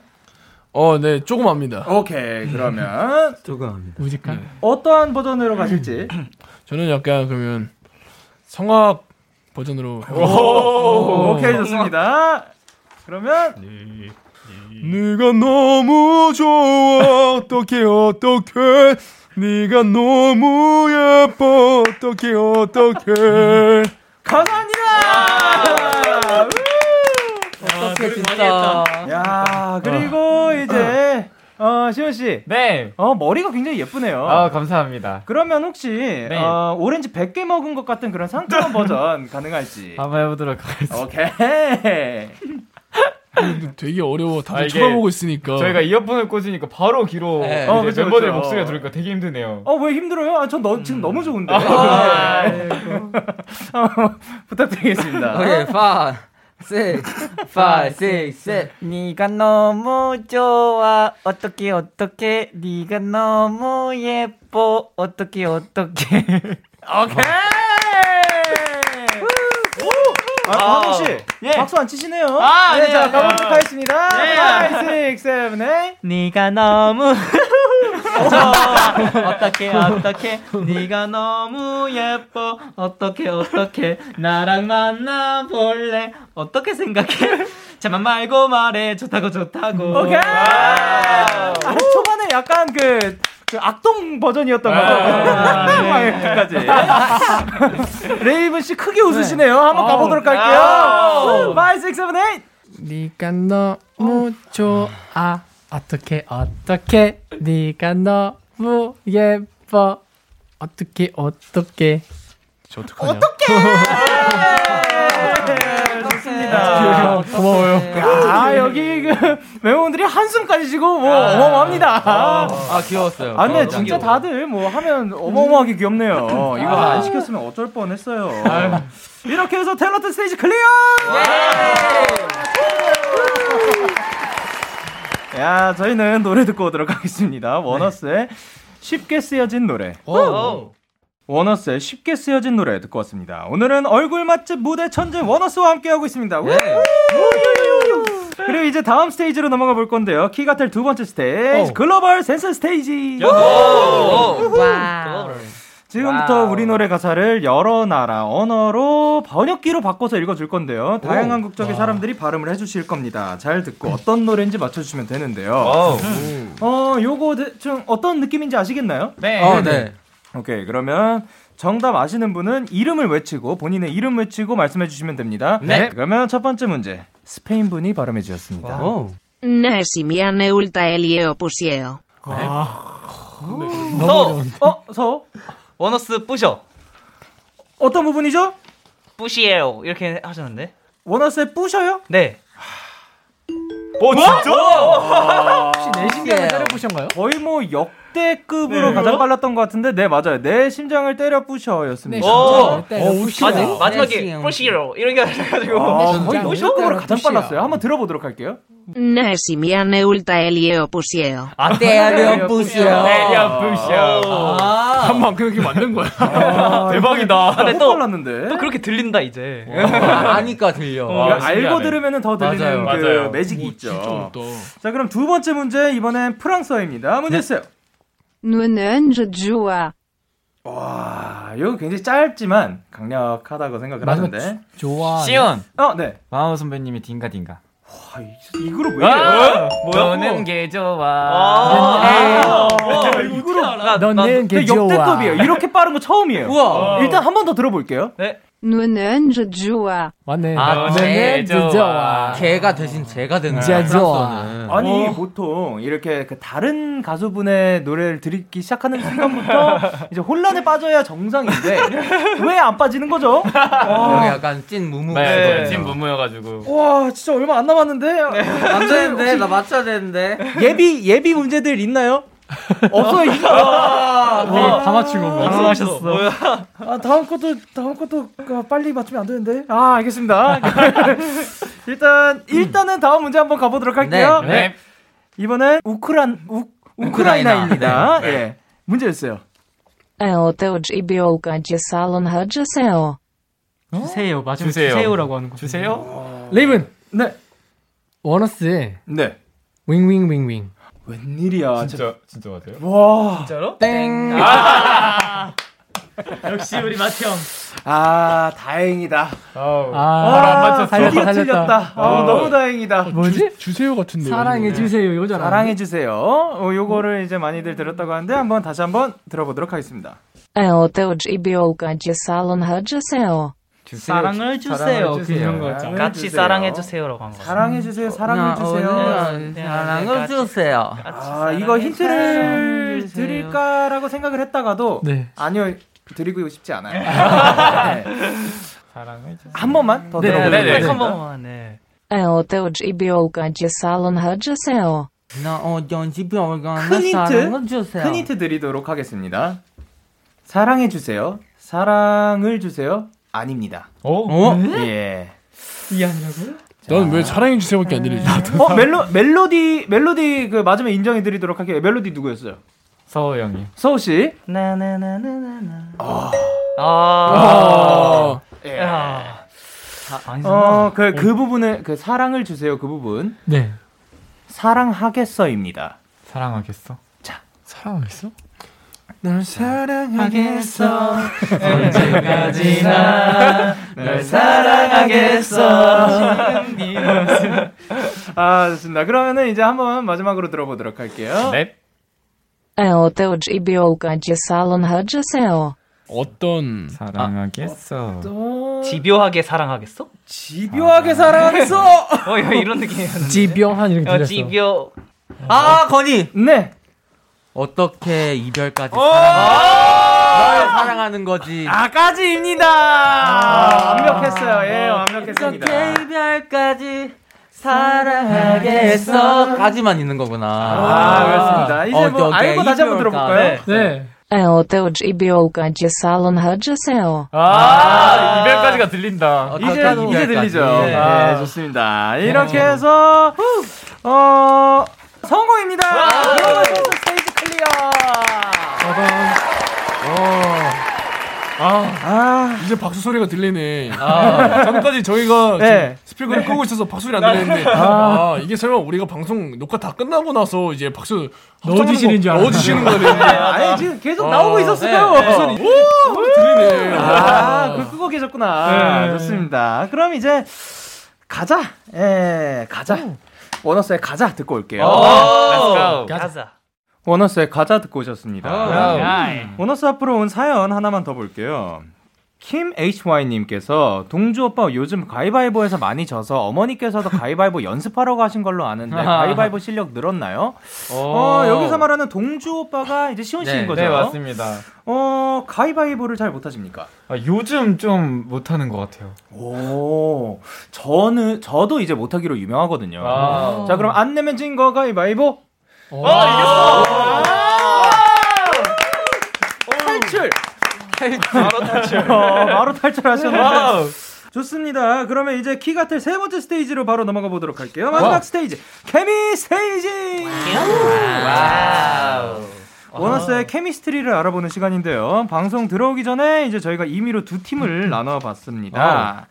어, 네 조금 압니다. 오케이. 그러면 조금 합니다. 무직한. 어떠한 버전으로 가실지. 저는 약간 그러면 성악 버전으로. 오, 오케이 좋습니다. 그러면 네가 너무 좋아 어떻게 어떻게 네가 너무 예뻐 어떻게 어떻게 감사합니다. 어떻게 진짜. 야 그리고 어 시원 씨, 네. 어 머리가 굉장히 예쁘네요. 아, 감사합니다. 그러면 혹시 어, 오렌지 100개 먹은 것 같은 그런 상큼한 버전 가능할지. 한번 해보도록 하겠습니다. 오케이. 되게 어려워. 다들 아, 쳐다보고 있으니까. 저희가 이어폰을 꽂으니까 바로 귀로 네. 어, 그쵸, 멤버들 그쵸. 목소리가 들으니까 되게 힘드네요. 어, 왜 힘들어요? 아, 전 너, 지금 너무 좋은데. 아, 네. 어, 부탁드리겠습니다. 오케이, 5, 6, 5, 6, 7. 네가 너무 좋아. 어떻게, 어떻게. 네가 너무 예뻐. 어떻게, 어떻게. 오케이! 아, 화동 씨, 박수 안 치시네요. 아, 네, 네. 자, 가보도록 하겠습니다. 네. 5, 6, 7, 8. 네가 너무 어떻게 어떻게 네가 너무 예뻐 어떻게 어떻게 나랑 만나 볼래 어떻게 생각해 잠만 말고 말해 좋다고 좋다고 오케이! 아, 초반에 약간 그, 그 악동 버전이었던 거 같아요. 여기까지. 레이븐 씨 크게 웃으시네요. 한번 가보도록 할게요. 5, 6, 7, 8. 네가 너무 좋아. 어떻게 어떻게 네가 너무 예뻐. 어떻게 어떻게 저 어떡하냐? 좋습니다. 고마워요. 아, 여기 그 멤버분들이 한숨까지 쉬고 뭐 어마어마합니다. 아, 아, 귀여웠어요. 아, 근데 어, 진짜 다들 뭐 하면 어마어마하게 귀엽네요. 이거 안 시켰으면 어쩔 뻔했어요. 이렇게 해서 탤런트 스테이지 clear! 야, 저희는 노래 듣고 오도록 하겠습니다. 원어스의 쉽게 쓰여진 노래. 원어스의 쉽게 쓰여진 노래 듣고 왔습니다. 오늘은 얼굴 맛집 무대 천재 원어스와 함께하고 있습니다. 우! 그리고 이제 다음 스테이지로 넘어가 볼 건데요. 키가텔 두 번째 스테이지, 글로벌 센서 스테이지. 지금부터 우리 노래 가사를 여러 나라 언어로 번역기로 바꿔서 읽어줄 건데요. 다양한 국적의 사람들이 발음을 해주실 겁니다. 잘 듣고 어떤 노래인지 맞춰주시면 되는데요. 어, 요거 대충 어떤 느낌인지 아시겠나요? 네. 어, 네. 오케이, 그러면 정답 아시는 분은 이름을 외치고 본인의 이름 외치고 말씀해 주시면 됩니다. 네. 그러면 첫 번째 문제. 스페인 분이 발음해 주셨습니다. 오. Nesimiä neulta eliopusio. 서 어, 서 원어스 뿌셔 어떤 부분이죠? 뿌시에요 이렇게 하셨는데 원어스에 뿌셔요? 네어 진짜? 혹시 내 심장을 때려보신가요? 거의 뭐 역 대급으로 네. 가장 빨랐던 것 같은데, 네 맞아요. 내 심장을 때려 부셔였습니다. 네, 때려 부시고. 마지, 마지막에 네, 뿌시에요 이렇게 하셔가지고 아, 거의 심장을 역대급으로 때려 가장. 빨랐어요. 한번 들어보도록 할게요. Nesimiä neulta eliopusio. 아, 때려 부셔. 때려 부셔. 아, 한 만큼 이렇게 만든 거야. 대박이다. 근데 또, 빨랐는데. 또 그렇게 들린다 이제 아, 아니까 들려. 와, 알고 신기하네. 들으면 더 들리는 맞아요. 그 맞아요. 매직이 오, 있죠. 자, 그럼 두 번째 문제 이번엔 프랑스어입니다. 문제 주세요. Nunen jua. 와, 이거 굉장히 짧지만 강력하다고 생각을 하는데. 좋아. 시온 어, 네. 마오 선배님이 딩가 딩가. 와, 이- 이거를 왜 이래요? 뭐는 게 좋아. 아, 이거를 너는 게 좋아. 역대급이에요. 이렇게 빠른 거 처음이에요. 우와. 일단 한 번 더 들어볼게요. Nunen jua. 맞네. 아, 너는 제게 좋아. 좋아. 개가 대신 제가 되는 제 거야. 좋아. 프랑스어는. 아니 보통 이렇게 그 다른 가수분의 노래를 듣기 시작하는 순간부터 이제 혼란에 빠져야 정상인데 왜 안 빠지는 거죠? 여기 와, 약간 찐 무무. 네, 찐 무무여가지고. 와 진짜 얼마 안 남았는데 안 되는데 나 맞춰야 되는데. 예비 예비 문제들 있나요? 없어요. 이거. 아, 네, 다 맞춘 건가요? 말씀하셨어 아 다음 것도 다음 것도 그 빨리 맞추면 안 되는데. 아 알겠습니다. 일단 일단은 다음 문제 한번 가 보도록 할게요. 네. 네. 이번엔 우크란 우, 우크라이나입니다. 예. 문제 주세요. Eoteuj ibiolka salon hajaseo. 주세요 마지막 주세요. 주세요라고 하는 거 주세요. 레이븐 네. 원어스의 네. 윙윙윙윙. 웬일이야. 진짜 진짜 맞아요? 와. 진짜로? 땡. 역시 우리 마형 아, 다행이다. 아우. 아, 맞췄어. 드디어 살렸다, 틀렸다. 살렸다. 아, 너무 다행이다. 뭐지? 주 세요 같은데. 사랑해 주세요 이거잖아. 사랑해 주세요. 어, 요거를 이제 많이들 들었다고 하는데 한번 다시 한번 들어보도록 하겠습니다. Eoteuj ibiolka salon hajaseo. 사랑을 주세요 그 이런 거 사랑을 같이 주세요. 사랑해 주세요라고 한 거. 사랑해 주세요. 사랑해 주세요. 사랑을 주세요. 아, 이거 힌트를 드릴까라고 생각을 했다가도 네. 아니요. 드리고 싶지 않아요. 네. 사랑을 주세요. 한 번만 더 네, 들어보도록 네, 네, 하겠습니다. 한 번만 네. Eo teuj ibiolka salon hajaseo. 나 어떤 집에 올가나 큰 사랑을 주세요. 큰 힌트 드리도록 하겠습니다. 사랑해 주세요. 사랑을 주세요. 아닙니다. 어? 예. 이게 아니라고요? 넌왜 사랑해 주세요밖에 안 들리지? 어 멜로 멜로디 멜로디 그 맞으면 인정해 드리도록 할게요. 멜로디 누구였어요? 서우 형이. 서우 씨. 나나나나나나. 아. 아. 예. 야. 어, 그, 그 부분을, 그 사랑을 주세요. 그 부분. 네. 사랑하겠어입니다. 사랑하겠어? 사랑하겠어? 널 사랑하겠어. 언제까지나 널 사랑하겠어. 아, 좋습니다. 그러면은 이제 한번 마지막으로 들어보도록 할게요. 네. Teuj ibiolka salon hajaseo. 어떤 사랑하겠어. 집요하게 사랑하겠어? 집요하게 사랑하겠어. 어, 이런 느낌이었는데. 집요한 이렇게 어, 들렸어. 집요. 아 건이 네. 어떻게 이별까지 사랑을 널 사랑하는 거지. 아까지입니다. 아, 완벽했어요. 예, 완벽했습니다. 어떻게 이별까지 사랑하겠어. 까지만 있는 거구나. 아, 그렇습니다. 이제 뭐 어떻게 알고 다시 한번 이별까. 들어볼까요? 네. Eo teuj ibiolka salon hajaseo. 아, 이별까지가 들린다. 어떻게 이제 이별까지. 이제 들리죠. 네. 네, 좋습니다. 이렇게 해서 어 성공입니다. 그러면 스테이지 clear. 아, 이제 박수 소리가 들리네. 아, 전까지 저희가 네. 스피커를 끄고 있어서 박수 소리 안 들리는데 아. 이게 설마 우리가 방송 녹화 다 끝나고 나서 이제 박수 넣어주시는 줄. 넣어주시는 거네. 아니 지금 계속 나오고 있었어요. 박수 들리네. 아, 그걸 끄고 계셨구나. 네. 좋습니다. 그럼 이제 가자. 예, 가자. 원어스의 가자 듣고 올게요. 가자. 원어스의 가자 듣고 오셨습니다. Alright. 원어스 앞으로 온 사연 하나만 더 볼게요. 김 HY님께서 동주 오빠 요즘 가위바위보에서 많이 져서 어머니께서도 가위바위보 연습하러 가신 걸로 아는데 가위바위보 실력 늘었나요? 어, 여기서 말하는 동주 오빠가 이제 시온 씨인 네, 거죠? 네, 맞습니다. 어, 가위바위보를 잘 못하십니까? 아, 요즘 좀 못하는 것 같아요. 오, 저는 저도 이제 못하기로 유명하거든요. 아. 자, 그럼 안 내면 진 거 가위바위보. 어, 탈출. 바로 탈출. 어, 바로 탈출하셨는데. 좋습니다. 그러면 이제 키가텔 세 번째 스테이지로 바로 넘어가 보도록 할게요. 마지막 스테이지 케미 스테이지. wow. 원어스의 chemistry를 알아보는 시간인데요. 방송 들어오기 전에 이제 저희가 임의로 두 팀을 나눠봤습니다.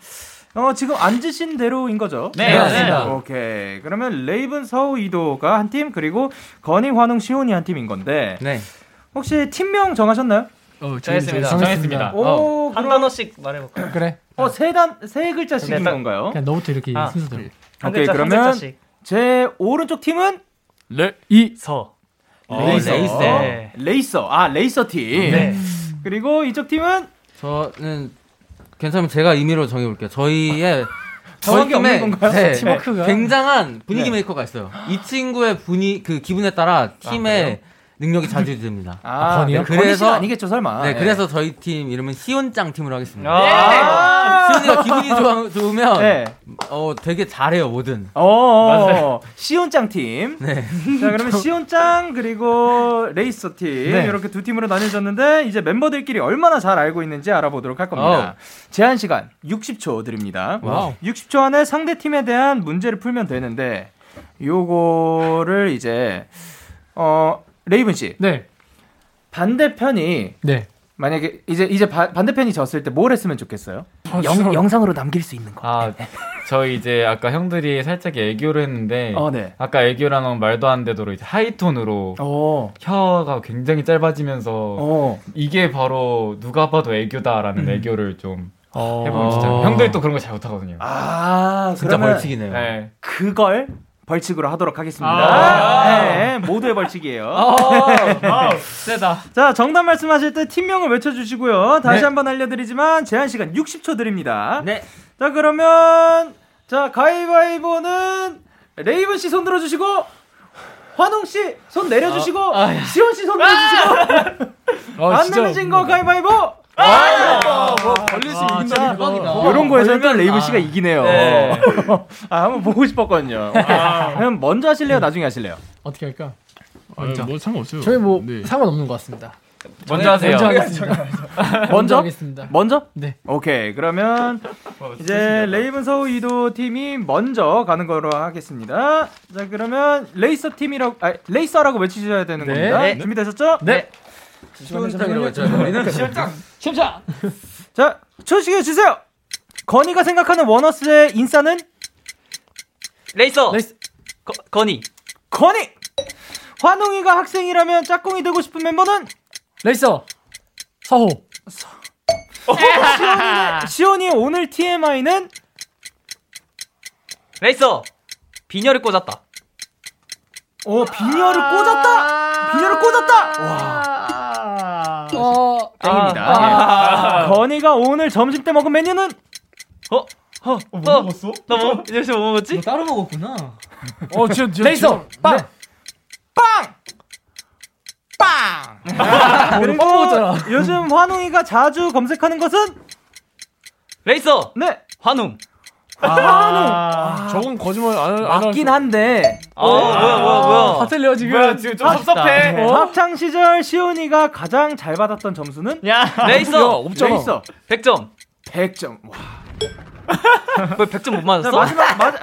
어, 지금 앉으신 대로인 거죠? 네, 맞습니다. 오케이. 그러면 레이븐 서우 이도가 한 팀, 그리고 건희 환웅 시온이 한 팀인 건데, 네. 혹시 팀명 정하셨나요? 어, 정했습니다. 정했습니다. 오, 한 그럼- 단어씩 말해볼까요? 그래. 어, 세 단, 세 글자씩인 네, 딱- 건가요? 그냥 너부터 이렇게 아. 순서대로. 한 오케이, 글자, 한 그러면 글자씩. 제 오른쪽 팀은 레 서. 레이서. 레이서. 네. 레이서. 아, 레이서 팀. 네. 그리고 이쪽 팀은 저는 괜찮으면 제가 임의로 정해볼게요. 저희의 저희 팀에? 네, 팀워크가? 굉장한 분위기 네. 메이커가 있어요. 이 친구의 분위 그 기분에 따라 팀의 능력이 자주됩니다. 아, 건이요? 네, 그래서- 아니겠죠, 설마. 네, 예. 그래서 저희 팀 이름은 시온짱 팀으로 하겠습니다. 아! 시온이가 기분이 좋아, 좋으면 네. 어 되게 잘해요 뭐든. 어, 시온짱 팀. 네. 자, 그러면 시온짱 그리고 레이서 팀 네. 이렇게 두 팀으로 나뉘어졌는데 이제 멤버들끼리 얼마나 잘 알고 있는지 알아보도록 할 겁니다. 제한 시간 60초 드립니다. wow. 60초 안에 상대 팀에 대한 문제를 풀면 되는데 요거를 이제 어 레이븐 씨 네. 반대편이 네. 만약에 이제 이제 바- 반대편이 졌을 때 뭘 했으면 좋겠어요? 아, 영. 영상으로 남길 수 있는 거. 아, 저희 이제 아까 형들이 살짝 애교를 했는데 어, 네. 아까 애교랑은 말도 안 되도록 이제 하이톤으로 어. 혀가 굉장히 짧아지면서 어. 이게 바로 누가 봐도 애교다라는 음. 애교를 좀 어. 해보면 진짜 형들이 또 그런 거 잘 못하거든요. 아, 진짜 그러면 벌칙이네요. 네. 그걸 벌칙으로 하도록 하겠습니다. 아. 네, 모두의 벌칙이에요. 세다. 자, 정답 말씀하실 때 팀명을 외쳐주시고요. 다시 네. 한번 알려드리지만 제한 시간 60초 드립니다. 네. 자, 그러면 자 가위바위보는 레이븐 씨 손 들어주시고 환웅 씨 손 내려주시고 시온 씨 손 들어주시고 아, 안 진짜 내면 진거 가위바위보 뭐 걸릴 수 이긴다. 이런 거에서 또 레이븐 씨가 이기네요. 네. 아, 한번 보고 싶었거든요. 그럼 먼저 하실래요? 나중에 하실래요? 어떻게 할까? 먼저. 뭐 상관없어요. 저희 뭐 네. 상관없는 것 같습니다. 먼저 하세요. 먼저 하겠습니다. 먼저? 하겠습니다. 먼저? 네. 오케이. 그러면 이제 레이븐 서우 이도 팀이 먼저 가는 거로 하겠습니다. 자, 그러면 레이서 팀이라고 아, 레이서라고 외치셔야 되는 네. 겁니다. 네. 준비되셨죠? 네. 시온짱이라고 했죠. 우리는 시온짱. 시온짱. 자, 초 시작해 주세요. 건희가 생각하는 원어스의 인싸는 레이서. 레이서. 거, 건희. 건희. 환웅이가 학생이라면 짝꿍이 되고 싶은 멤버는 레이서. 서호. 시온이 시온이 오늘 TMI는 레이서. 비녀를 꽂았다. 어 비녀를 꽂았다. 비녀를 꽂았다. 와. 어. 땡입니다. 아. 예. 건이가 오늘 점심 때 먹은 메뉴는 어? 어? 뭐 먹었어? 나 뭐, 이제 뭐 먹었지? 따로 먹었구나. 어, 진짜, 진짜. 레이서. 빵. 네. 빵. 빵. 그리고 빵 먹었잖아. 요즘 환웅이가 자주 검색하는 것은 레이서. 네. 환웅. 환웅. 저건 거짓말 안, 안 맞긴 한데 어, 뭐야, 뭐야, 뭐야. 다 틀려 지금. 뭐야, 지금 좀 섭섭해. 어? 학창 시절 시온이가 가장 잘 받았던 점수는 야, 레이서. 없잖아. 레이서 100점. 100점. 와. 왜 100점 못 자, 맞았어? 마지막 맞아.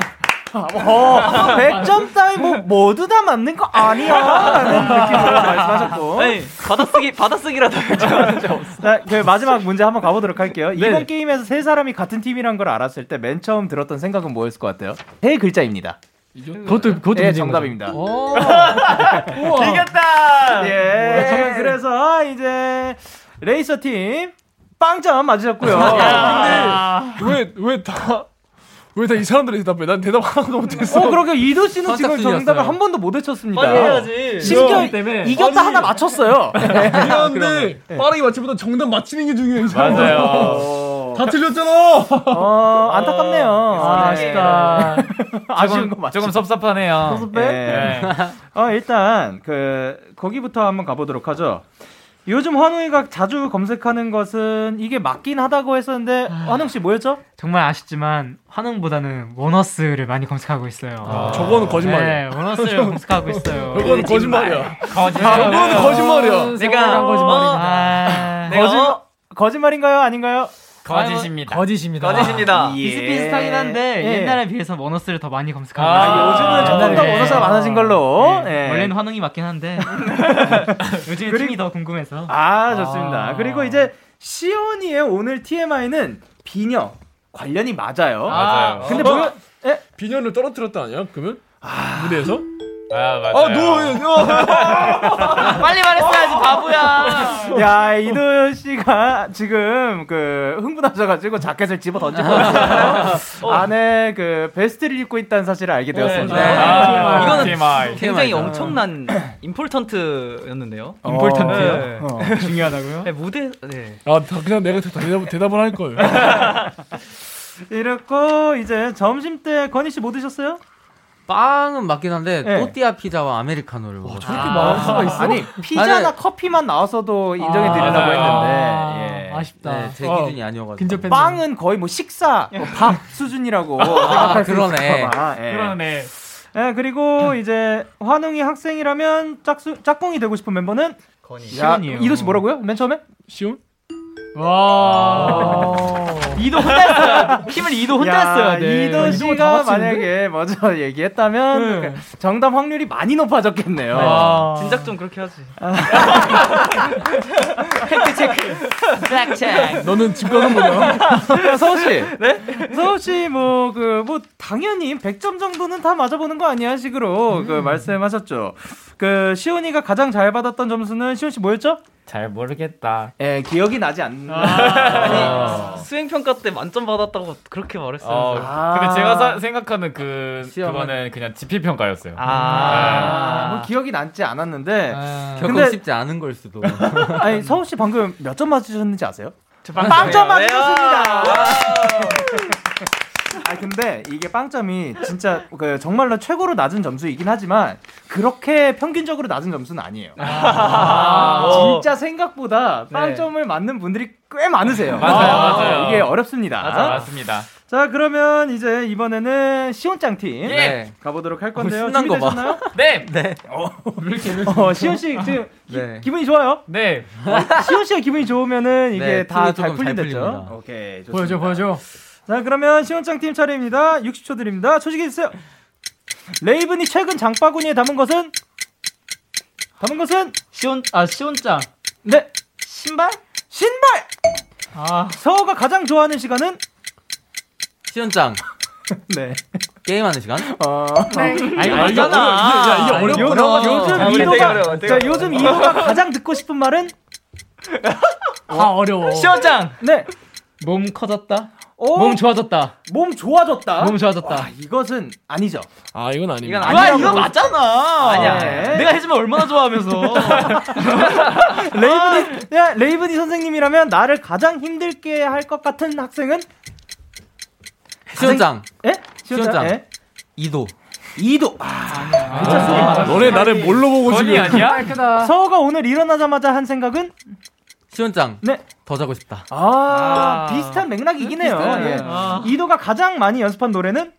어, 100점 따위 뭐 모두 다 맞는 거 아니야. 라는 느낌으로 말씀하셨고. 아니, 받아쓰기, 받아쓰기라도 100점. 자, 그 마지막 문제 한번 가보도록 할게요. 이번 게임에서 세 사람이 같은 팀이란 걸 알았을 때 맨 처음 들었던 생각은 뭐였을 것 같아요? 세 글자입니다. 그것도 그것도 예, 정답입니다. 우와. 이겼다. 예. 그래서 이제 레이서 팀 빵점 맞으셨고요. 왜, 왜 다, 왜 다 이 사람들이 대답해? 난 대답 하나도 못했어. 어, 그러게 이도 씨는 지금. 정답을 한 번도 못 외쳤습니다. 빨리 해야지. 심지어 때문에. 이겼다 하나 맞췄어요. 미안한데, 빠르게 맞추보다 정답 맞히는 게 중요해. 맞아요. 다 틀렸잖아! 어, 안타깝네요. 아, 네. 아쉽다. 아쉬운 거 맞죠? 조금 섭섭하네요. 섭섭해? 네. 어, 일단 그 거기부터 한번 가보도록 하죠. 요즘 환웅이가 자주 검색하는 것은 이게 맞긴 하다고 했었는데 환웅 씨 뭐였죠? 정말 아쉽지만 환웅보다는 원어스를 많이 검색하고 있어요. 저거는 거짓말이야. 네, 원어스를 검색하고 있어요. 저거는 거짓말이야. 거짓말. 저거는 거짓말이야. 내가 거짓말이다. 아, 내가 거짓, 어? 거짓말인가요? 아닌가요? 거짓입니다. 거짓입니다. 거짓입니다. 예. 비슷비슷하긴 한데 예. 옛날에 비해서 원어스를 더 많이 검색하고 아, 있어요. 요즘은 조금 더. 원어스가 많아진 걸로. 네. 예. 원래는 환웅이 맞긴 한데 요즘 그리고- 팀이 더 궁금해서 아 좋습니다. 아. 그리고 이제 시온이의 오늘 TMI는 비녀 관련이 맞아요. 맞아요. 근데 어? 뭐 예? 비녀를 떨어뜨렸다 아니야? 그러면? 무대에서? 아, 맞아요. 아, 너, 너. 빨리 말했어야지, 바보야. 야 이도 씨가 지금 그 흥분하셔가지고 자켓을 집어 던지고 있어요. 안에 그 베스트를 입고 있다는 사실을 알게 되었습니다. 네. 아, 이거는 TMI. 굉장히 TMI 다. 엄청난 임폴턴트였는데요. 임폴턴트요? 네. 어. 중요하다고요? 네, 무대, 네. 아, 다 그냥 내가 대답, 대답을 할걸. 이렇고 이제 점심 때 건희 씨 뭐 드셨어요? 빵은 맞긴 한데 네. 또띠아 피자와 아메리카노를 먹었어요. 저렇게 말할 수가 있어? 아니 피자나 아니, 커피만 나왔어도 인정해 드리려고 맞아요. 했는데 예. 아쉽다. 네, 제 어. 기준이 아니어가지고. 근접했네. 빵은 거의 뭐 식사, 뭐 밥 수준이라고 수 그러네. 예. 그러네. 예, 그리고 이제 환웅이 학생이라면 짝수, 짝꿍이 되고 싶은 멤버는 건이. 야, 시온이에요. 이도 씨 뭐라고요? 맨 처음에? 시온? 와. 이도 혼자 했어요. 팀을 이도 혼자 야, 했어야 돼. 이도 씨가? 만약에 먼저 얘기했다면 네. 그 정답 확률이 많이 높아졌겠네요. 아. 진작 좀 그렇게 하지. 블랙책. 너는 집 뭐냐? 야, 서우 씨. 네? 서우 씨, 뭐, 그, 뭐, 당연히 100점 정도는 다 맞아 보는 거 아니야? 식으로 그 말씀하셨죠. 그, 시온이가 가장 잘 받았던 점수는 시온 씨 뭐였죠? 잘 모르겠다. 예, 기억이 나지 않는. 아니, 수행 평가 때 만점 받았다고 그렇게 말했어요. 어, 아. 근데 제가 사- 생각하는 그 시험은- 그거는 그냥 지필 평가였어요. 아, 뭐 기억이 남지 않았는데. 아, 근데- 쉽지 않은 걸 수도. 아니, 서우 씨 방금 몇 점 맞으셨는지 아세요? 빵- 빵점 왜요? 맞으셨습니다. 아, 근데 이게 빵점이 진짜 그 정말로 최고로 낮은 점수이긴 하지만 그렇게 평균적으로 낮은 점수는 아니에요. 아. 진짜 생각보다 빵점을 맞는 분들이 꽤 많으세요. 맞아요, 맞아요. 이게 어렵습니다. 맞아, 맞습니다. 자, 그러면 이제 이번에는 시온짱 팀 예. 가보도록 할 건데요. 신난 거 봐. 준비되셨나요? 네. 네. 어, 시온 씨 지금 기, 네. 기분이 좋아요? 네. 시온 씨가 기분이 좋으면은 이게 네, 다 풀이 잘 조금 잘 풀린댔죠? 오케이. 좋습니다. 보여줘, 보여줘. 자, 그러면 시온짱 팀 차례입니다. 60초 드립니다. 초식해 주세요. 레이븐이 최근 장바구니에 담은 것은 담은 것은 시온 아 시온짱 네 신발? 신발. 아 서호가 가장 좋아하는 시간은 시연장 네. 게임하는 시간? 어. 아 이거 야, 이게 어렵구나. 요즘 아, 되게 자, 어려워. 요즘 이도가 가장 듣고 싶은 말은 다 어려워. 시온짱 네. 몸 커졌다. 오, 몸 좋아졌다. 몸 좋아졌다. 몸 좋아졌다. 와, 이것은 아니죠. 아 이건 아닙니다. 이건 와 아니라고 이거 볼- 맞잖아. 아니야. 내가 해주면 얼마나 좋아하면서. 레이븐이 야, 레이븐이 선생님이라면 나를 가장 힘들게 할 것 같은 학생은 시연장 예? 시원장. 예? 이도 이도. 아, 진짜 소리 많아. 너네 나를 뭘로 보고 지금 아니야? 서호가 오늘 일어나자마자 한 생각은 시연장 네. 더 자고 싶다. 아, 비슷한 맥락이긴 해요. 예. 아. 이도가 가장 많이 연습한 노래는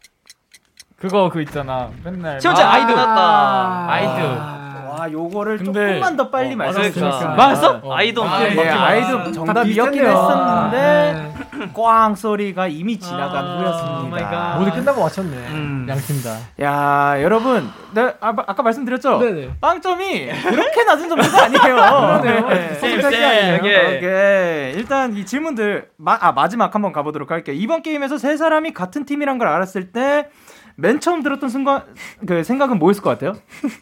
그거 그 있잖아. 맨날 시온짱 아이돌. 아이드. 와, 요거를 근데- 조금만 더 빨리 어, 말씀해주셨으면 그러니까. 맞았어? 아이돌. 아, 예, 아이도 정답이었긴. 했었는데 꽝 소리가 이미 지나간 아, 후였습니다. oh my god. 모두 끝나고 맞췄네. 음. 양팀 다. 야, 여러분, 네, 아, 아까 말씀드렸죠? 네네. 빵점이 그렇게 낮은 점수가 아니에요. 네. 오케이. 일단 이 질문들 마, 아, 마지막 한번 가보도록 할게요. 이번 게임에서 세 사람이 같은 팀이란 걸 알았을 때 맨 처음 들었던 순간 그 생각은 뭐였을 것 같아요?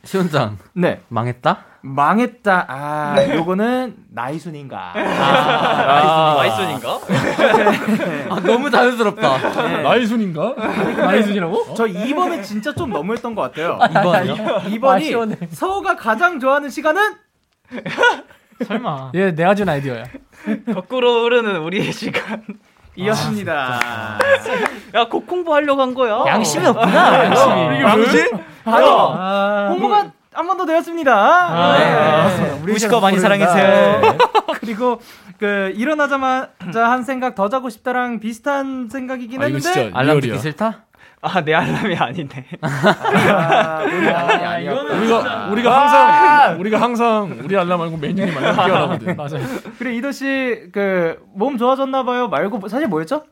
시온짱 네, 망했다? 망했다. 아, 요거는 나이순인가? 아, 나이순인가? 아, 너무 자연스럽다. 네. 나이순인가? 마이순이라고? 저 2번은 진짜 좀 너무했던 것 같아요. 이번이요? 아, 2번이 시원해. 서우가 가장 좋아하는 시간은 설마. 얘 내가 준 아이디어야. 거꾸로 흐르는 우리의 시간. 이었습니다. 야, 곡 공부하려고 한 거야. 양심이 없구나. 양심이. 양심? 아, 홍보가 한번 더 되었습니다. 아, 네. 우리 우시거 많이. 사랑해주세요. 네. 그리고 그 일어나자마자 한 생각 더 자고 싶다랑 비슷한 생각이긴 아, 했는데 알람. 듣기 싫다? 아, 내 알람이 아니네. 아, 우리 알람이 아니었고. 우리가 우리가 항상 우리가 항상 우리 알람 말고 매니저님 알람 끼워라거든. 맞아요. 그래 이도 씨 그 몸 좋아졌나 봐요 말고 사실 뭐였죠?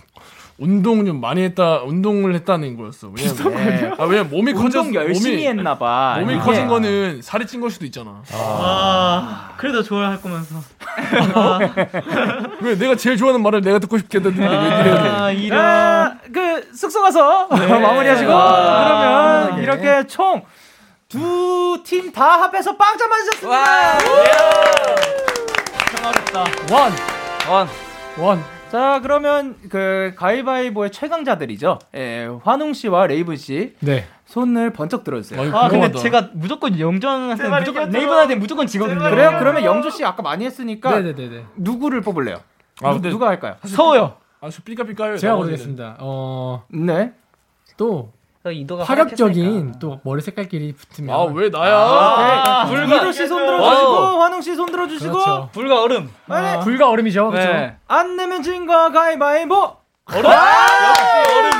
운동 좀 많이 했다 운동을 했다는 거였어. 왜냐면 아 왜냐 몸이 커졌 운동 열심히 몸이 했나 봐. 몸이 이게. 커진 거는 살이 찐 걸 수도 있잖아. 아, 그래도 좋아할 거면서. 왜 내가 제일 좋아하는 말을 내가 듣고 왜 돼? 아, 이런. 아, 그 숙소 가서 마무리하시고 아, 그러면 네. 이렇게 총 두 팀 다 합해서 빵점 맞으셨습니다. 평화롭다. 원. 원. 원. 자, 그러면 그 가위바위보의 최강자들이죠. 예, 환웅 씨와 레이븐 씨 네. 손을 번쩍 들어주세요. 아유, 아, 근데. 제가 무조건 영조 형한테 제발 무조건. 레이븐한테 무조건 지거든요. 그래요? 그러면 영조 씨 아까 많이 했으니까 네네네네. 누구를 뽑을래요? 아, 누, 근데- 누가 할까요? 서우요. 아주 삐까삐까요. 제가 나머지는. 고르겠습니다. 어, 네. 또 이도가 파격적인 또 머리 색깔끼리 붙으면 아 왜 나야? 아, 네. 불가. 이도 씨손 들어주시고 환웅 씨 손 들어주시고 그렇죠. 불과 얼음. 네. 불과 얼음이죠. 그렇죠. 네. 안 내면 진거 가위바위보. 얼음. 역시 얼음.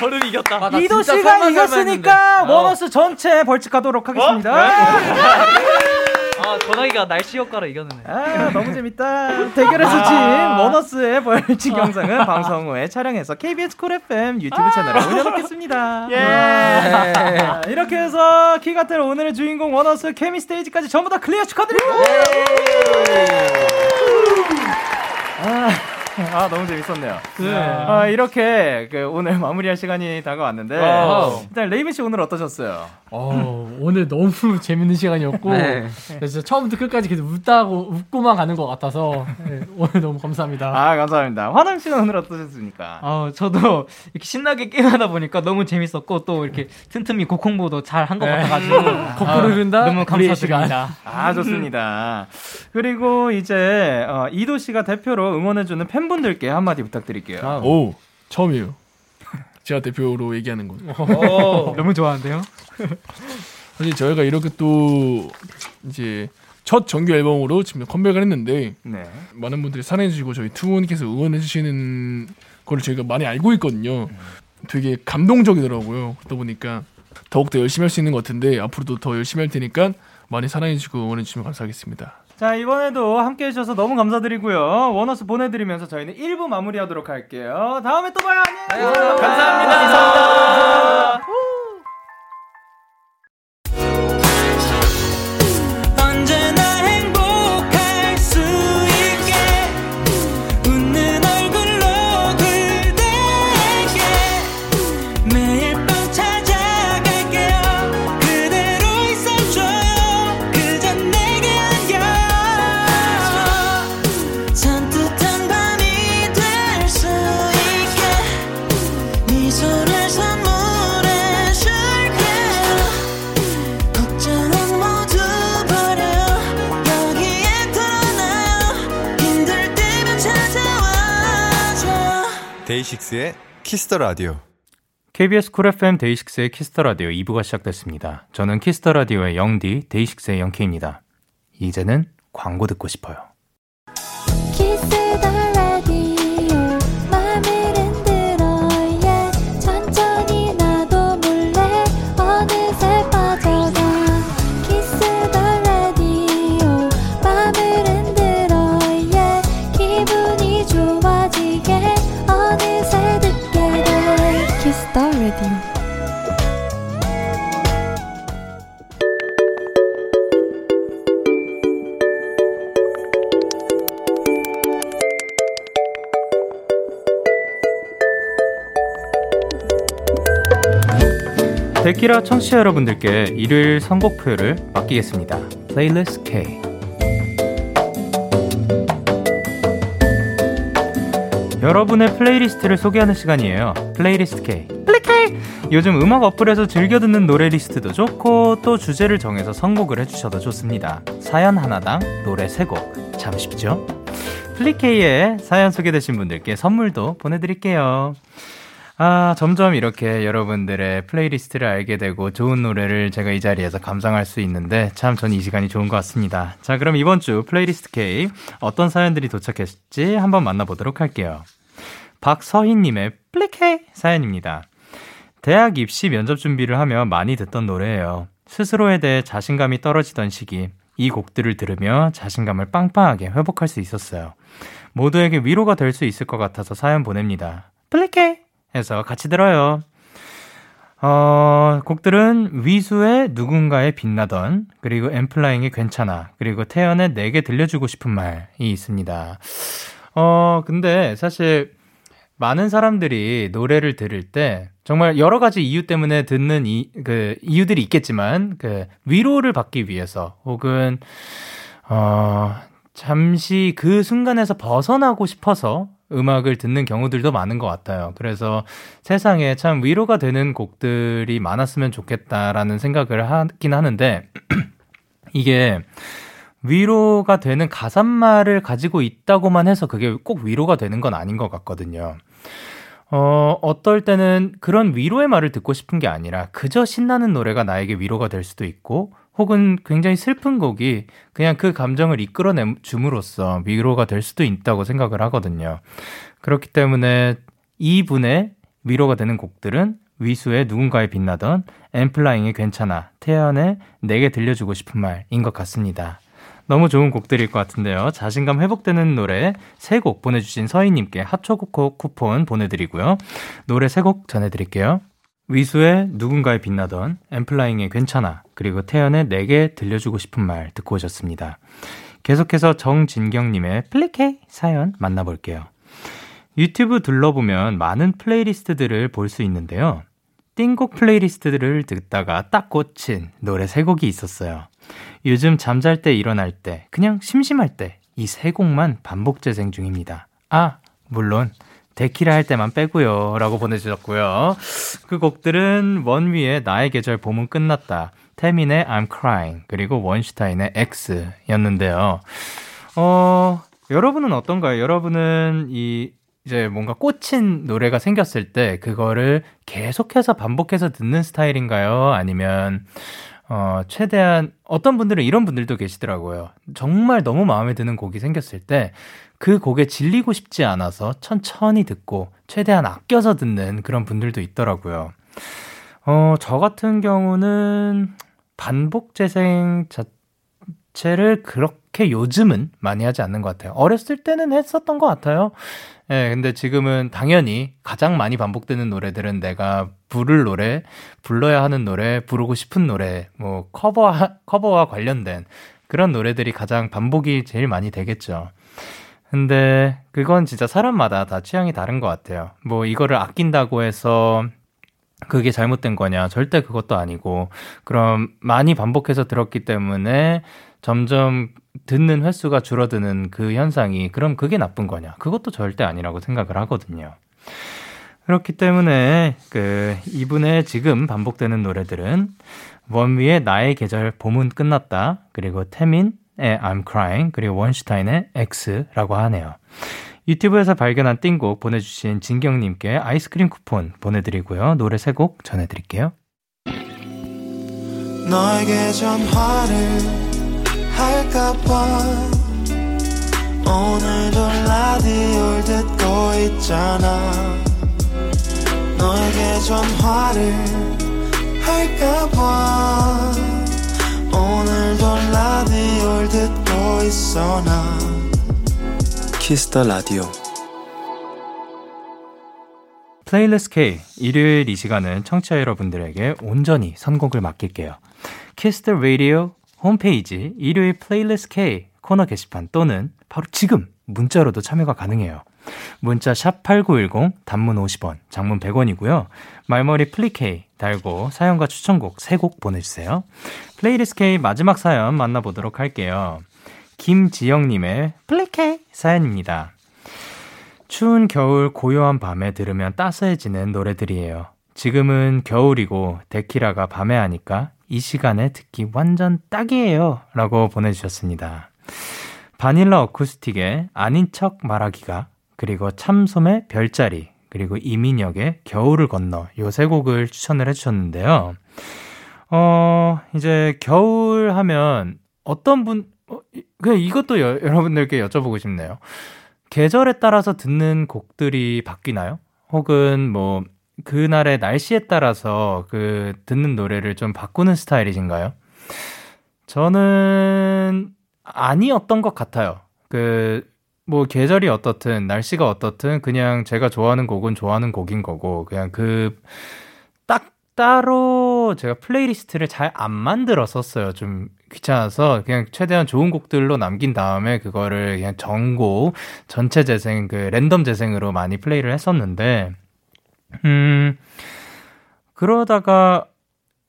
얼음 이겼다. 아, 나 이도 씨가 이겼으니까. 원어스 전체 벌칙하도록 하겠습니다. 아, 전화기가 나비 효과로 이겼네. 아 너무 재밌다. 대결에서 진 원어스의 벌칙 영상은 방송 후에 촬영해서 KBS 쿨 FM 유튜브 채널에 올려놓겠습니다. 아, 이렇게 해서 키가텔 오늘의 주인공 원어스 케미 스테이지까지 전부 다 clear 축하드립니다. 아, 아 너무 재밌었네요. 아, 이렇게 그 오늘 마무리할 시간이 다가왔는데 wow. 일단 레이븐 씨 오늘 어떠셨어요? 어, 오늘 너무 재밌는 시간이었고 네. 네, 진짜 처음부터 끝까지 계속 웃다고 웃고만 가는 것 같아서 네, 오늘 너무 감사합니다. 아 감사합니다. 화남 씨는 오늘 어떠셨습니까? 아, 저도 이렇게 신나게 게임하다 보니까 너무 재밌었고 또 이렇게 틈틈이 곡 홍보도 잘 한것 네. 같아가지고 거꾸로 흐른다. 너무 우리의 시간. 감사드립니다. 아 좋습니다. 그리고 이제 어, 이도 씨가 대표로 응원해주는 팬 분들께 한마디 부탁드릴게요. 아, 오 처음이에요. 제가 대표로 얘기하는 건. 너무 좋아하는데요. 사실 저희가 이렇게 또 이제 첫 정규 앨범으로 지금 컴백을 했는데 네. 많은 분들이 사랑해주시고 저희 투분께서 응원해주시는 걸 저희가 많이 알고 있거든요. 되게 감동적이더라고요. 그러다 보니까 더욱더 열심히 할 수 있는 것 같은데 앞으로도 더 열심히 할 테니까 많이 사랑해주시고 응원해주시면 감사하겠습니다. 자, 이번에도 함께 해주셔서 너무 감사드리고요. 원어스 보내드리면서 저희는 1부 마무리하도록 할게요. 다음에 또 봐요. 안녕히 계세요. 감사합니다. 언제나 데이식스의 Kiss the Radio. KBS 쿨 FM 데이식스의 Kiss the Radio 2부가 시작됐습니다. 저는 Kiss the Radio의 영디, 데이식스의 영케입니다. 이제는 광고 듣고 싶어요. 키라 청취자 여러분들께 일요일 선곡표를 맡기겠습니다. playlist K. 여러분의 playlist를 소개하는 시간이에요. playlist K. 플리케이! 요즘 음악 어플에서 즐겨 듣는 노래 리스트도 좋고 또 주제를 정해서 선곡을 해주셔도 좋습니다. 사연 하나당 노래 세 곡. 참 쉽죠? 플리케이에 사연 소개되신 분들께 선물도 보내드릴게요. 아, 점점 이렇게 여러분들의 playlist를 알게 되고 좋은 노래를 제가 이 자리에서 감상할 수 있는데 참 전 이 시간이 좋은 것 같습니다. 자, 그럼 이번 주 playlist K 어떤 사연들이 도착했을지 한번 만나보도록 할게요. 박서희님의 플리케이 사연입니다. 대학 입시 면접 준비를 하며 많이 듣던 노래예요. 스스로에 대해 자신감이 떨어지던 시기, 이 곡들을 들으며 자신감을 빵빵하게 회복할 수 있었어요. 모두에게 위로가 될 수 있을 것 같아서 사연 보냅니다. 플리케이! 해서 같이 들어요. 어, 곡들은 위수의 누군가의 빛나던, 그리고 엠플라잉의 괜찮아, 그리고 태연의 내게 들려주고 싶은 말이 있습니다. 어, 근데 사실 많은 사람들이 노래를 들을 때 정말 여러 가지 이유 때문에 듣는 이, 그, 이유들이 있겠지만, 그, 위로를 받기 위해서 혹은, 어, 잠시 그 순간에서 벗어나고 싶어서 음악을 듣는 경우들도 많은 것 같아요. 그래서 세상에 참 위로가 되는 곡들이 많았으면 좋겠다라는 생각을 하긴 하는데, 이게 위로가 되는 가사말을 가지고 있다고만 해서 그게 꼭 위로가 되는 건 아닌 것 같거든요. 어, 어떨 때는 그런 위로의 말을 듣고 싶은 게 아니라 그저 신나는 노래가 나에게 위로가 될 수도 있고 혹은 굉장히 슬픈 곡이 그냥 그 감정을 이끌어내 줌으로써 위로가 될 수도 있다고 생각을 하거든요. 그렇기 때문에 이분의 위로가 되는 곡들은 위수의 누군가의 빛나던 엠플라잉의 괜찮아, 태연의 내게 들려주고 싶은 말인 것 같습니다. 너무 좋은 곡들일 것 같은데요. 자신감 회복되는 노래 세 곡 보내주신 서희님께 핫초코 쿠폰 보내드리고요. 노래 세 곡 전해드릴게요. 위수의 누군가의 빛나던 엠플라잉의 괜찮아 그리고 태연의 내게 들려주고 싶은 말 듣고 오셨습니다. 계속해서 정진경님의 플리케이 사연 만나볼게요. 유튜브 둘러보면 많은 playlist들을 볼 수 있는데요. 띵곡 playlist들을 듣다가 딱 꽂힌 노래 세 곡이 있었어요. 요즘 잠잘 때 일어날 때 그냥 심심할 때 이 세 곡만 반복 재생 중입니다. 아 물론 데키라 할 때만 빼고요 라고 보내주셨고요. 그 곡들은 원위의 나의 계절 봄은 끝났다 태민의 I'm Crying 그리고 원슈타인의 X였는데요. 어 여러분은 어떤가요? 여러분은 이 이제 뭔가 꽂힌 노래가 생겼을 때 그거를 계속해서 반복해서 듣는 스타일인가요? 아니면 어, 최대한 어떤 분들은 이런 분들도 계시더라고요. 정말 너무 마음에 드는 곡이 생겼을 때 그 곡에 질리고 싶지 않아서 천천히 듣고 최대한 아껴서 듣는 그런 분들도 있더라고요. 어, 저 같은 경우는 반복 재생 자체를 그렇게 요즘은 많이 하지 않는 것 같아요. 어렸을 때는 했었던 것 같아요. 예, 근데 지금은 당연히 가장 많이 반복되는 노래들은 내가 부를 노래, 불러야 하는 노래, 부르고 싶은 노래, 뭐 커버 커버와 관련된 그런 노래들이 가장 반복이 제일 많이 되겠죠. 근데 그건 진짜 사람마다 다 취향이 다른 것 같아요. 뭐 이거를 아낀다고 해서 그게 잘못된 거냐? 절대 그것도 아니고, 그럼 많이 반복해서 들었기 때문에 점점 듣는 횟수가 줄어드는 그 현상이, 그럼 그게 나쁜 거냐? 그것도 절대 아니라고 생각을 하거든요. 그렇기 때문에, 그, 이분의 지금 반복되는 노래들은, 원위의 나의 계절 봄은 끝났다, 그리고 태민 의 I'm Crying, 그리고 원슈타인의 X라고 하네요. 유튜브에서 발견한 띵곡 보내주신 진경님께 아이스크림 쿠폰 보내드리고요. 노래 세 곡 전해드릴게요. 너에게 전화를 할까봐 오늘도 라디오를 듣고 있잖아 너에게 전화를 할까봐 라디오를 듣고 있어 나 Kiss the Radio Playlist K 일요일 이 시간은 청취자 여러분들에게 온전히 선곡을 맡길게요. Kiss the Radio 홈페이지 일요일 Playlist K 코너 게시판 또는 바로 지금 문자로도 참여가 가능해요. 문자 샵 8910 단문 50원, 장문 100원이고요. 말머리 플리 K 달고 사연과 추천곡 3곡 보내주세요. Playlist K 마지막 사연 만나보도록 할게요. 김지영님의 플리 K 사연입니다. 추운 겨울 고요한 밤에 들으면 따스해지는 노래들이에요. 지금은 겨울이고 데키라가 밤에 하니까 이 시간에 듣기 완전 딱이에요. 라고 보내주셨습니다. 바닐라 어쿠스틱의 아닌 척 말하기가 그리고 참솜의 별자리 그리고 이민혁의 겨울을 건너 요 세 곡을 추천을 해주셨는데요. 어 이제 겨울 하면 어떤 분 어, 그냥 이것도 여, 여러분들께 여쭤보고 싶네요. 계절에 따라서 듣는 곡들이 바뀌나요? 혹은 뭐 그날의 날씨에 따라서 그 듣는 노래를 좀 바꾸는 스타일이신가요? 저는 아니었던 것 같아요. 그, 뭐, 계절이 어떻든, 날씨가 어떻든, 그냥 제가 좋아하는 곡은 좋아하는 곡인 거고, 그냥 그, 딱 따로 제가 playlist를 잘 안 만들었었어요. 좀 귀찮아서, 그냥 최대한 좋은 곡들로 남긴 다음에, 그거를 그냥 전곡, 전체 재생, 그, 랜덤 재생으로 많이 플레이를 했었는데, 음, 그러다가,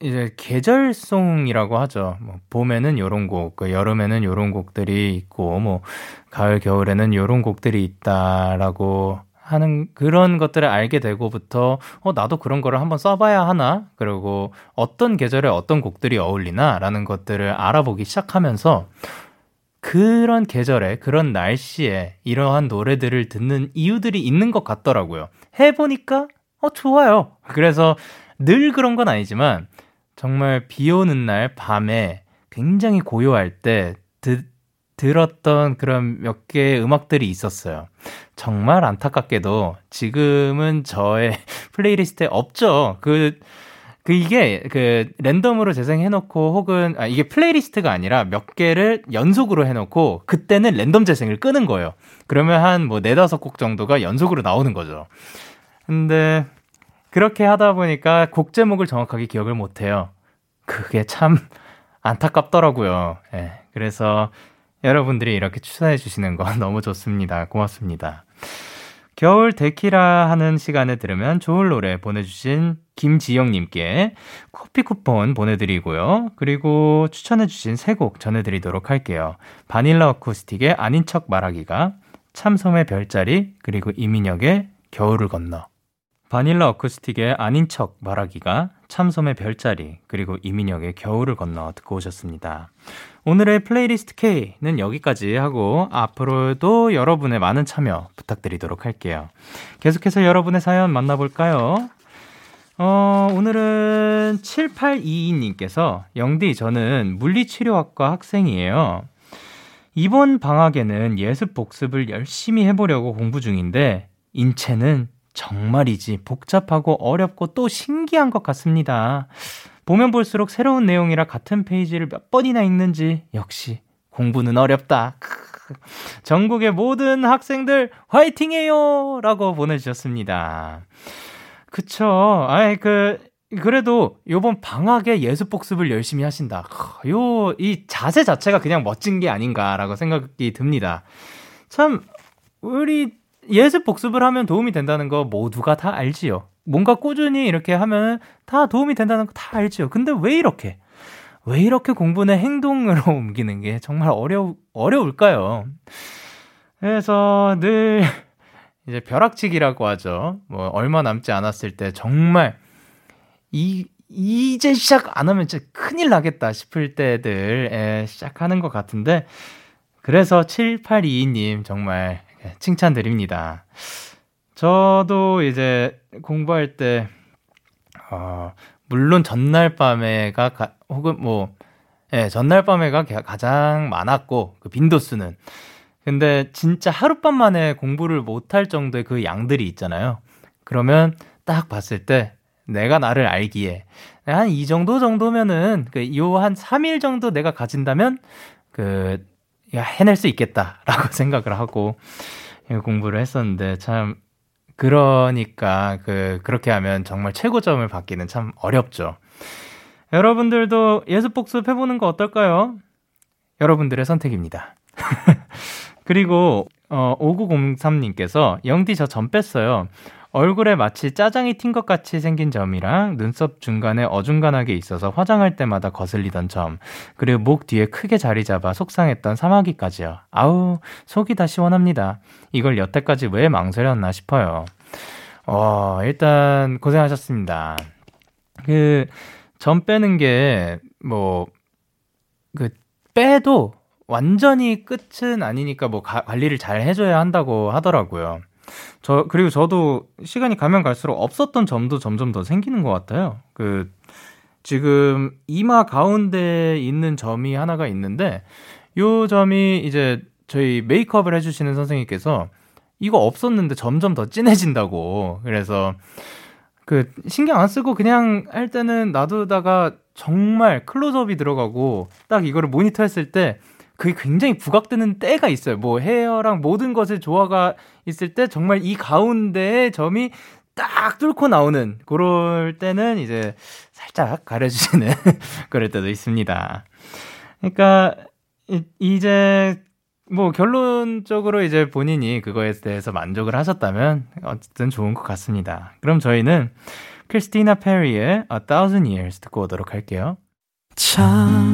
이제 계절송이라고 하죠. 뭐 봄에는 요런 곡, 그 여름에는 요런 곡들이 있고 뭐 가을 겨울에는 요런 곡들이 있다라고 하는 그런 것들을 알게 되고부터 어 나도 그런 거를 한번 써봐야 하나 그리고 어떤 계절에 어떤 곡들이 어울리나라는 것들을 알아보기 시작하면서 그런 계절에 그런 날씨에 이러한 노래들을 듣는 이유들이 있는 것 같더라고요. 해보니까 어 좋아요. 그래서 늘 그런 건 아니지만 정말 비 오는 날 밤에 굉장히 고요할 때 듣, 들었던 그런 몇 개의 음악들이 있었어요. 정말 안타깝게도 지금은 저의 playlist에 없죠. 그, 그 이게 그 random으로 재생해놓고 혹은 아 이게 playlist가 아니라 몇 개를 연속으로 해놓고 그때는 랜덤 재생을 끄는 거예요. 그러면 한 뭐 네다섯 곡 정도가 연속으로 나오는 거죠. 근데 그렇게 하다 보니까 곡 제목을 정확하게 기억을 못해요. 그게 참 안타깝더라고요. 예. 그래서 여러분들이 이렇게 추천해 주시는 거 너무 좋습니다. 고맙습니다. 겨울 데키라 하는 시간에 들으면 좋을 노래 보내주신 김지영님께 커피 쿠폰 보내드리고요. 그리고 추천해주신 세 곡 전해드리도록 할게요. 바닐라 어쿠스틱의 아닌 척 말하기가, 참솜의 별자리, 그리고 이민혁의 겨울을 건너. 바닐라 어쿠스틱의 아닌 척 말하기가, 참솜의 별자리, 그리고 이민혁의 겨울을 건너 듣고 오셨습니다. 오늘의 Playlist K는 여기까지 하고 앞으로도 여러분의 많은 참여 부탁드리도록 할게요. 계속해서 여러분의 사연 만나볼까요? 어, 오늘은 7822님께서 영디 저는 물리치료학과 학생이에요. 이번 방학에는 예습 복습을 열심히 해보려고 공부 중인데 인체는 정말이지 복잡하고 어렵고 또 신기한 것 같습니다. 보면 볼수록 새로운 내용이라 같은 페이지를 몇 번이나 읽는지 역시 공부는 어렵다. 전국의 모든 학생들 화이팅해요! 라고 보내주셨습니다. 그쵸. 아이, 그, 그래도 요번 방학에 예습 복습을 열심히 하신다. 크, 요, 이 자세 자체가 그냥 멋진 게 아닌가라고 생각이 듭니다. 참, 우리 예습 복습을 하면 도움이 된다는 거 모두가 다 알지요. 뭔가 꾸준히 이렇게 하면 다 도움이 된다는 거 다 알지요. 근데 왜 이렇게, 왜 이렇게 공부는 행동으로 옮기는 게 정말 어려, 어려울까요? 그래서 늘 이제 벼락치기라고 하죠. 뭐 얼마 남지 않았을 때 정말 이 이제 시작 안 하면 진짜 큰일 나겠다 싶을 때들 시작하는 것 같은데 그래서 7822님 정말 칭찬드립니다. 저도 이제 공부할 때 어, 물론 전날 밤에가 가, 혹은 뭐 예, 전날 밤에가 가장 많았고 그 빈도수는 근데 진짜 하룻밤 만에 공부를 못할 정도의 그 양들이 있잖아요. 그러면 딱 봤을 때 내가 나를 알기에 한 이 정도 정도면은 그 요 한 3일 정도 내가 가진다면 그 야, 해낼 수 있겠다라고 생각을 하고 공부를 했었는데 참 그러니까 그 그렇게 하면 정말 최고점을 받기는 참 어렵죠. 여러분들도 예습 복습 해 보는 거 어떨까요? 여러분들의 선택입니다. 그리고 어 5903님께서 영디 저 점 뺐어요. 얼굴에 마치 짜장이 튄 것 같이 생긴 점이랑 눈썹 중간에 어중간하게 있어서 화장할 때마다 거슬리던 점, 그리고 목 뒤에 크게 자리 잡아 속상했던 사마귀까지요. 아우, 속이 다 시원합니다. 이걸 여태까지 왜 망설였나 싶어요. 어, 일단 고생하셨습니다. 그, 점 빼는 게, 뭐, 그, 빼도 완전히 끝은 아니니까 뭐 가, 관리를 잘 해줘야 한다고 하더라고요. 저 그리고 저도 시간이 가면 갈수록 없었던 점도 점점 더 생기는 것 같아요. 그 지금 이마 가운데 있는 점이 하나가 있는데 요 점이 이제 저희 메이크업을 해주시는 선생님께서 이거 없었는데 점점 더 진해진다고 그래서 그 신경 안 쓰고 그냥 할 때는 놔두다가 정말 클로즈업이 들어가고 딱 이거를 모니터 했을 때 그게 굉장히 부각되는 때가 있어요. 뭐 헤어랑 모든 것의 조화가 있을 때 정말 이 가운데에 점이 딱 뚫고 나오는 그럴 때는 이제 살짝 가려주시는 그럴 때도 있습니다. 그러니까 이, 이제 뭐 결론적으로 이제 본인이 그거에 대해서 만족을 하셨다면 어쨌든 좋은 것 같습니다. 그럼 저희는 크리스티나 페리의 A Thousand Years 듣고 오도록 할게요. 참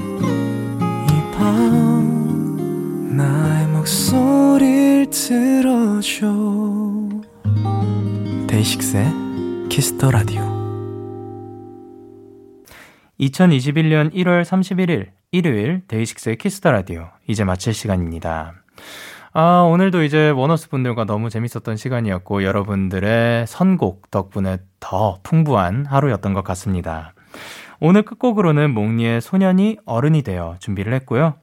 나의 목소리를 들어줘 데이식스의 Kiss the Radio 2021년 1월 31일 일요일 데이식스의 Kiss the Radio 이제 마칠 시간입니다. 아, 오늘도 이제 원어스 분들과 너무 재밌었던 시간이었고 여러분들의 선곡 덕분에 더 풍부한 하루였던 것 같습니다. 오늘 끝곡으로는 몽니의 소년이 어른이 되어 준비를 했고요.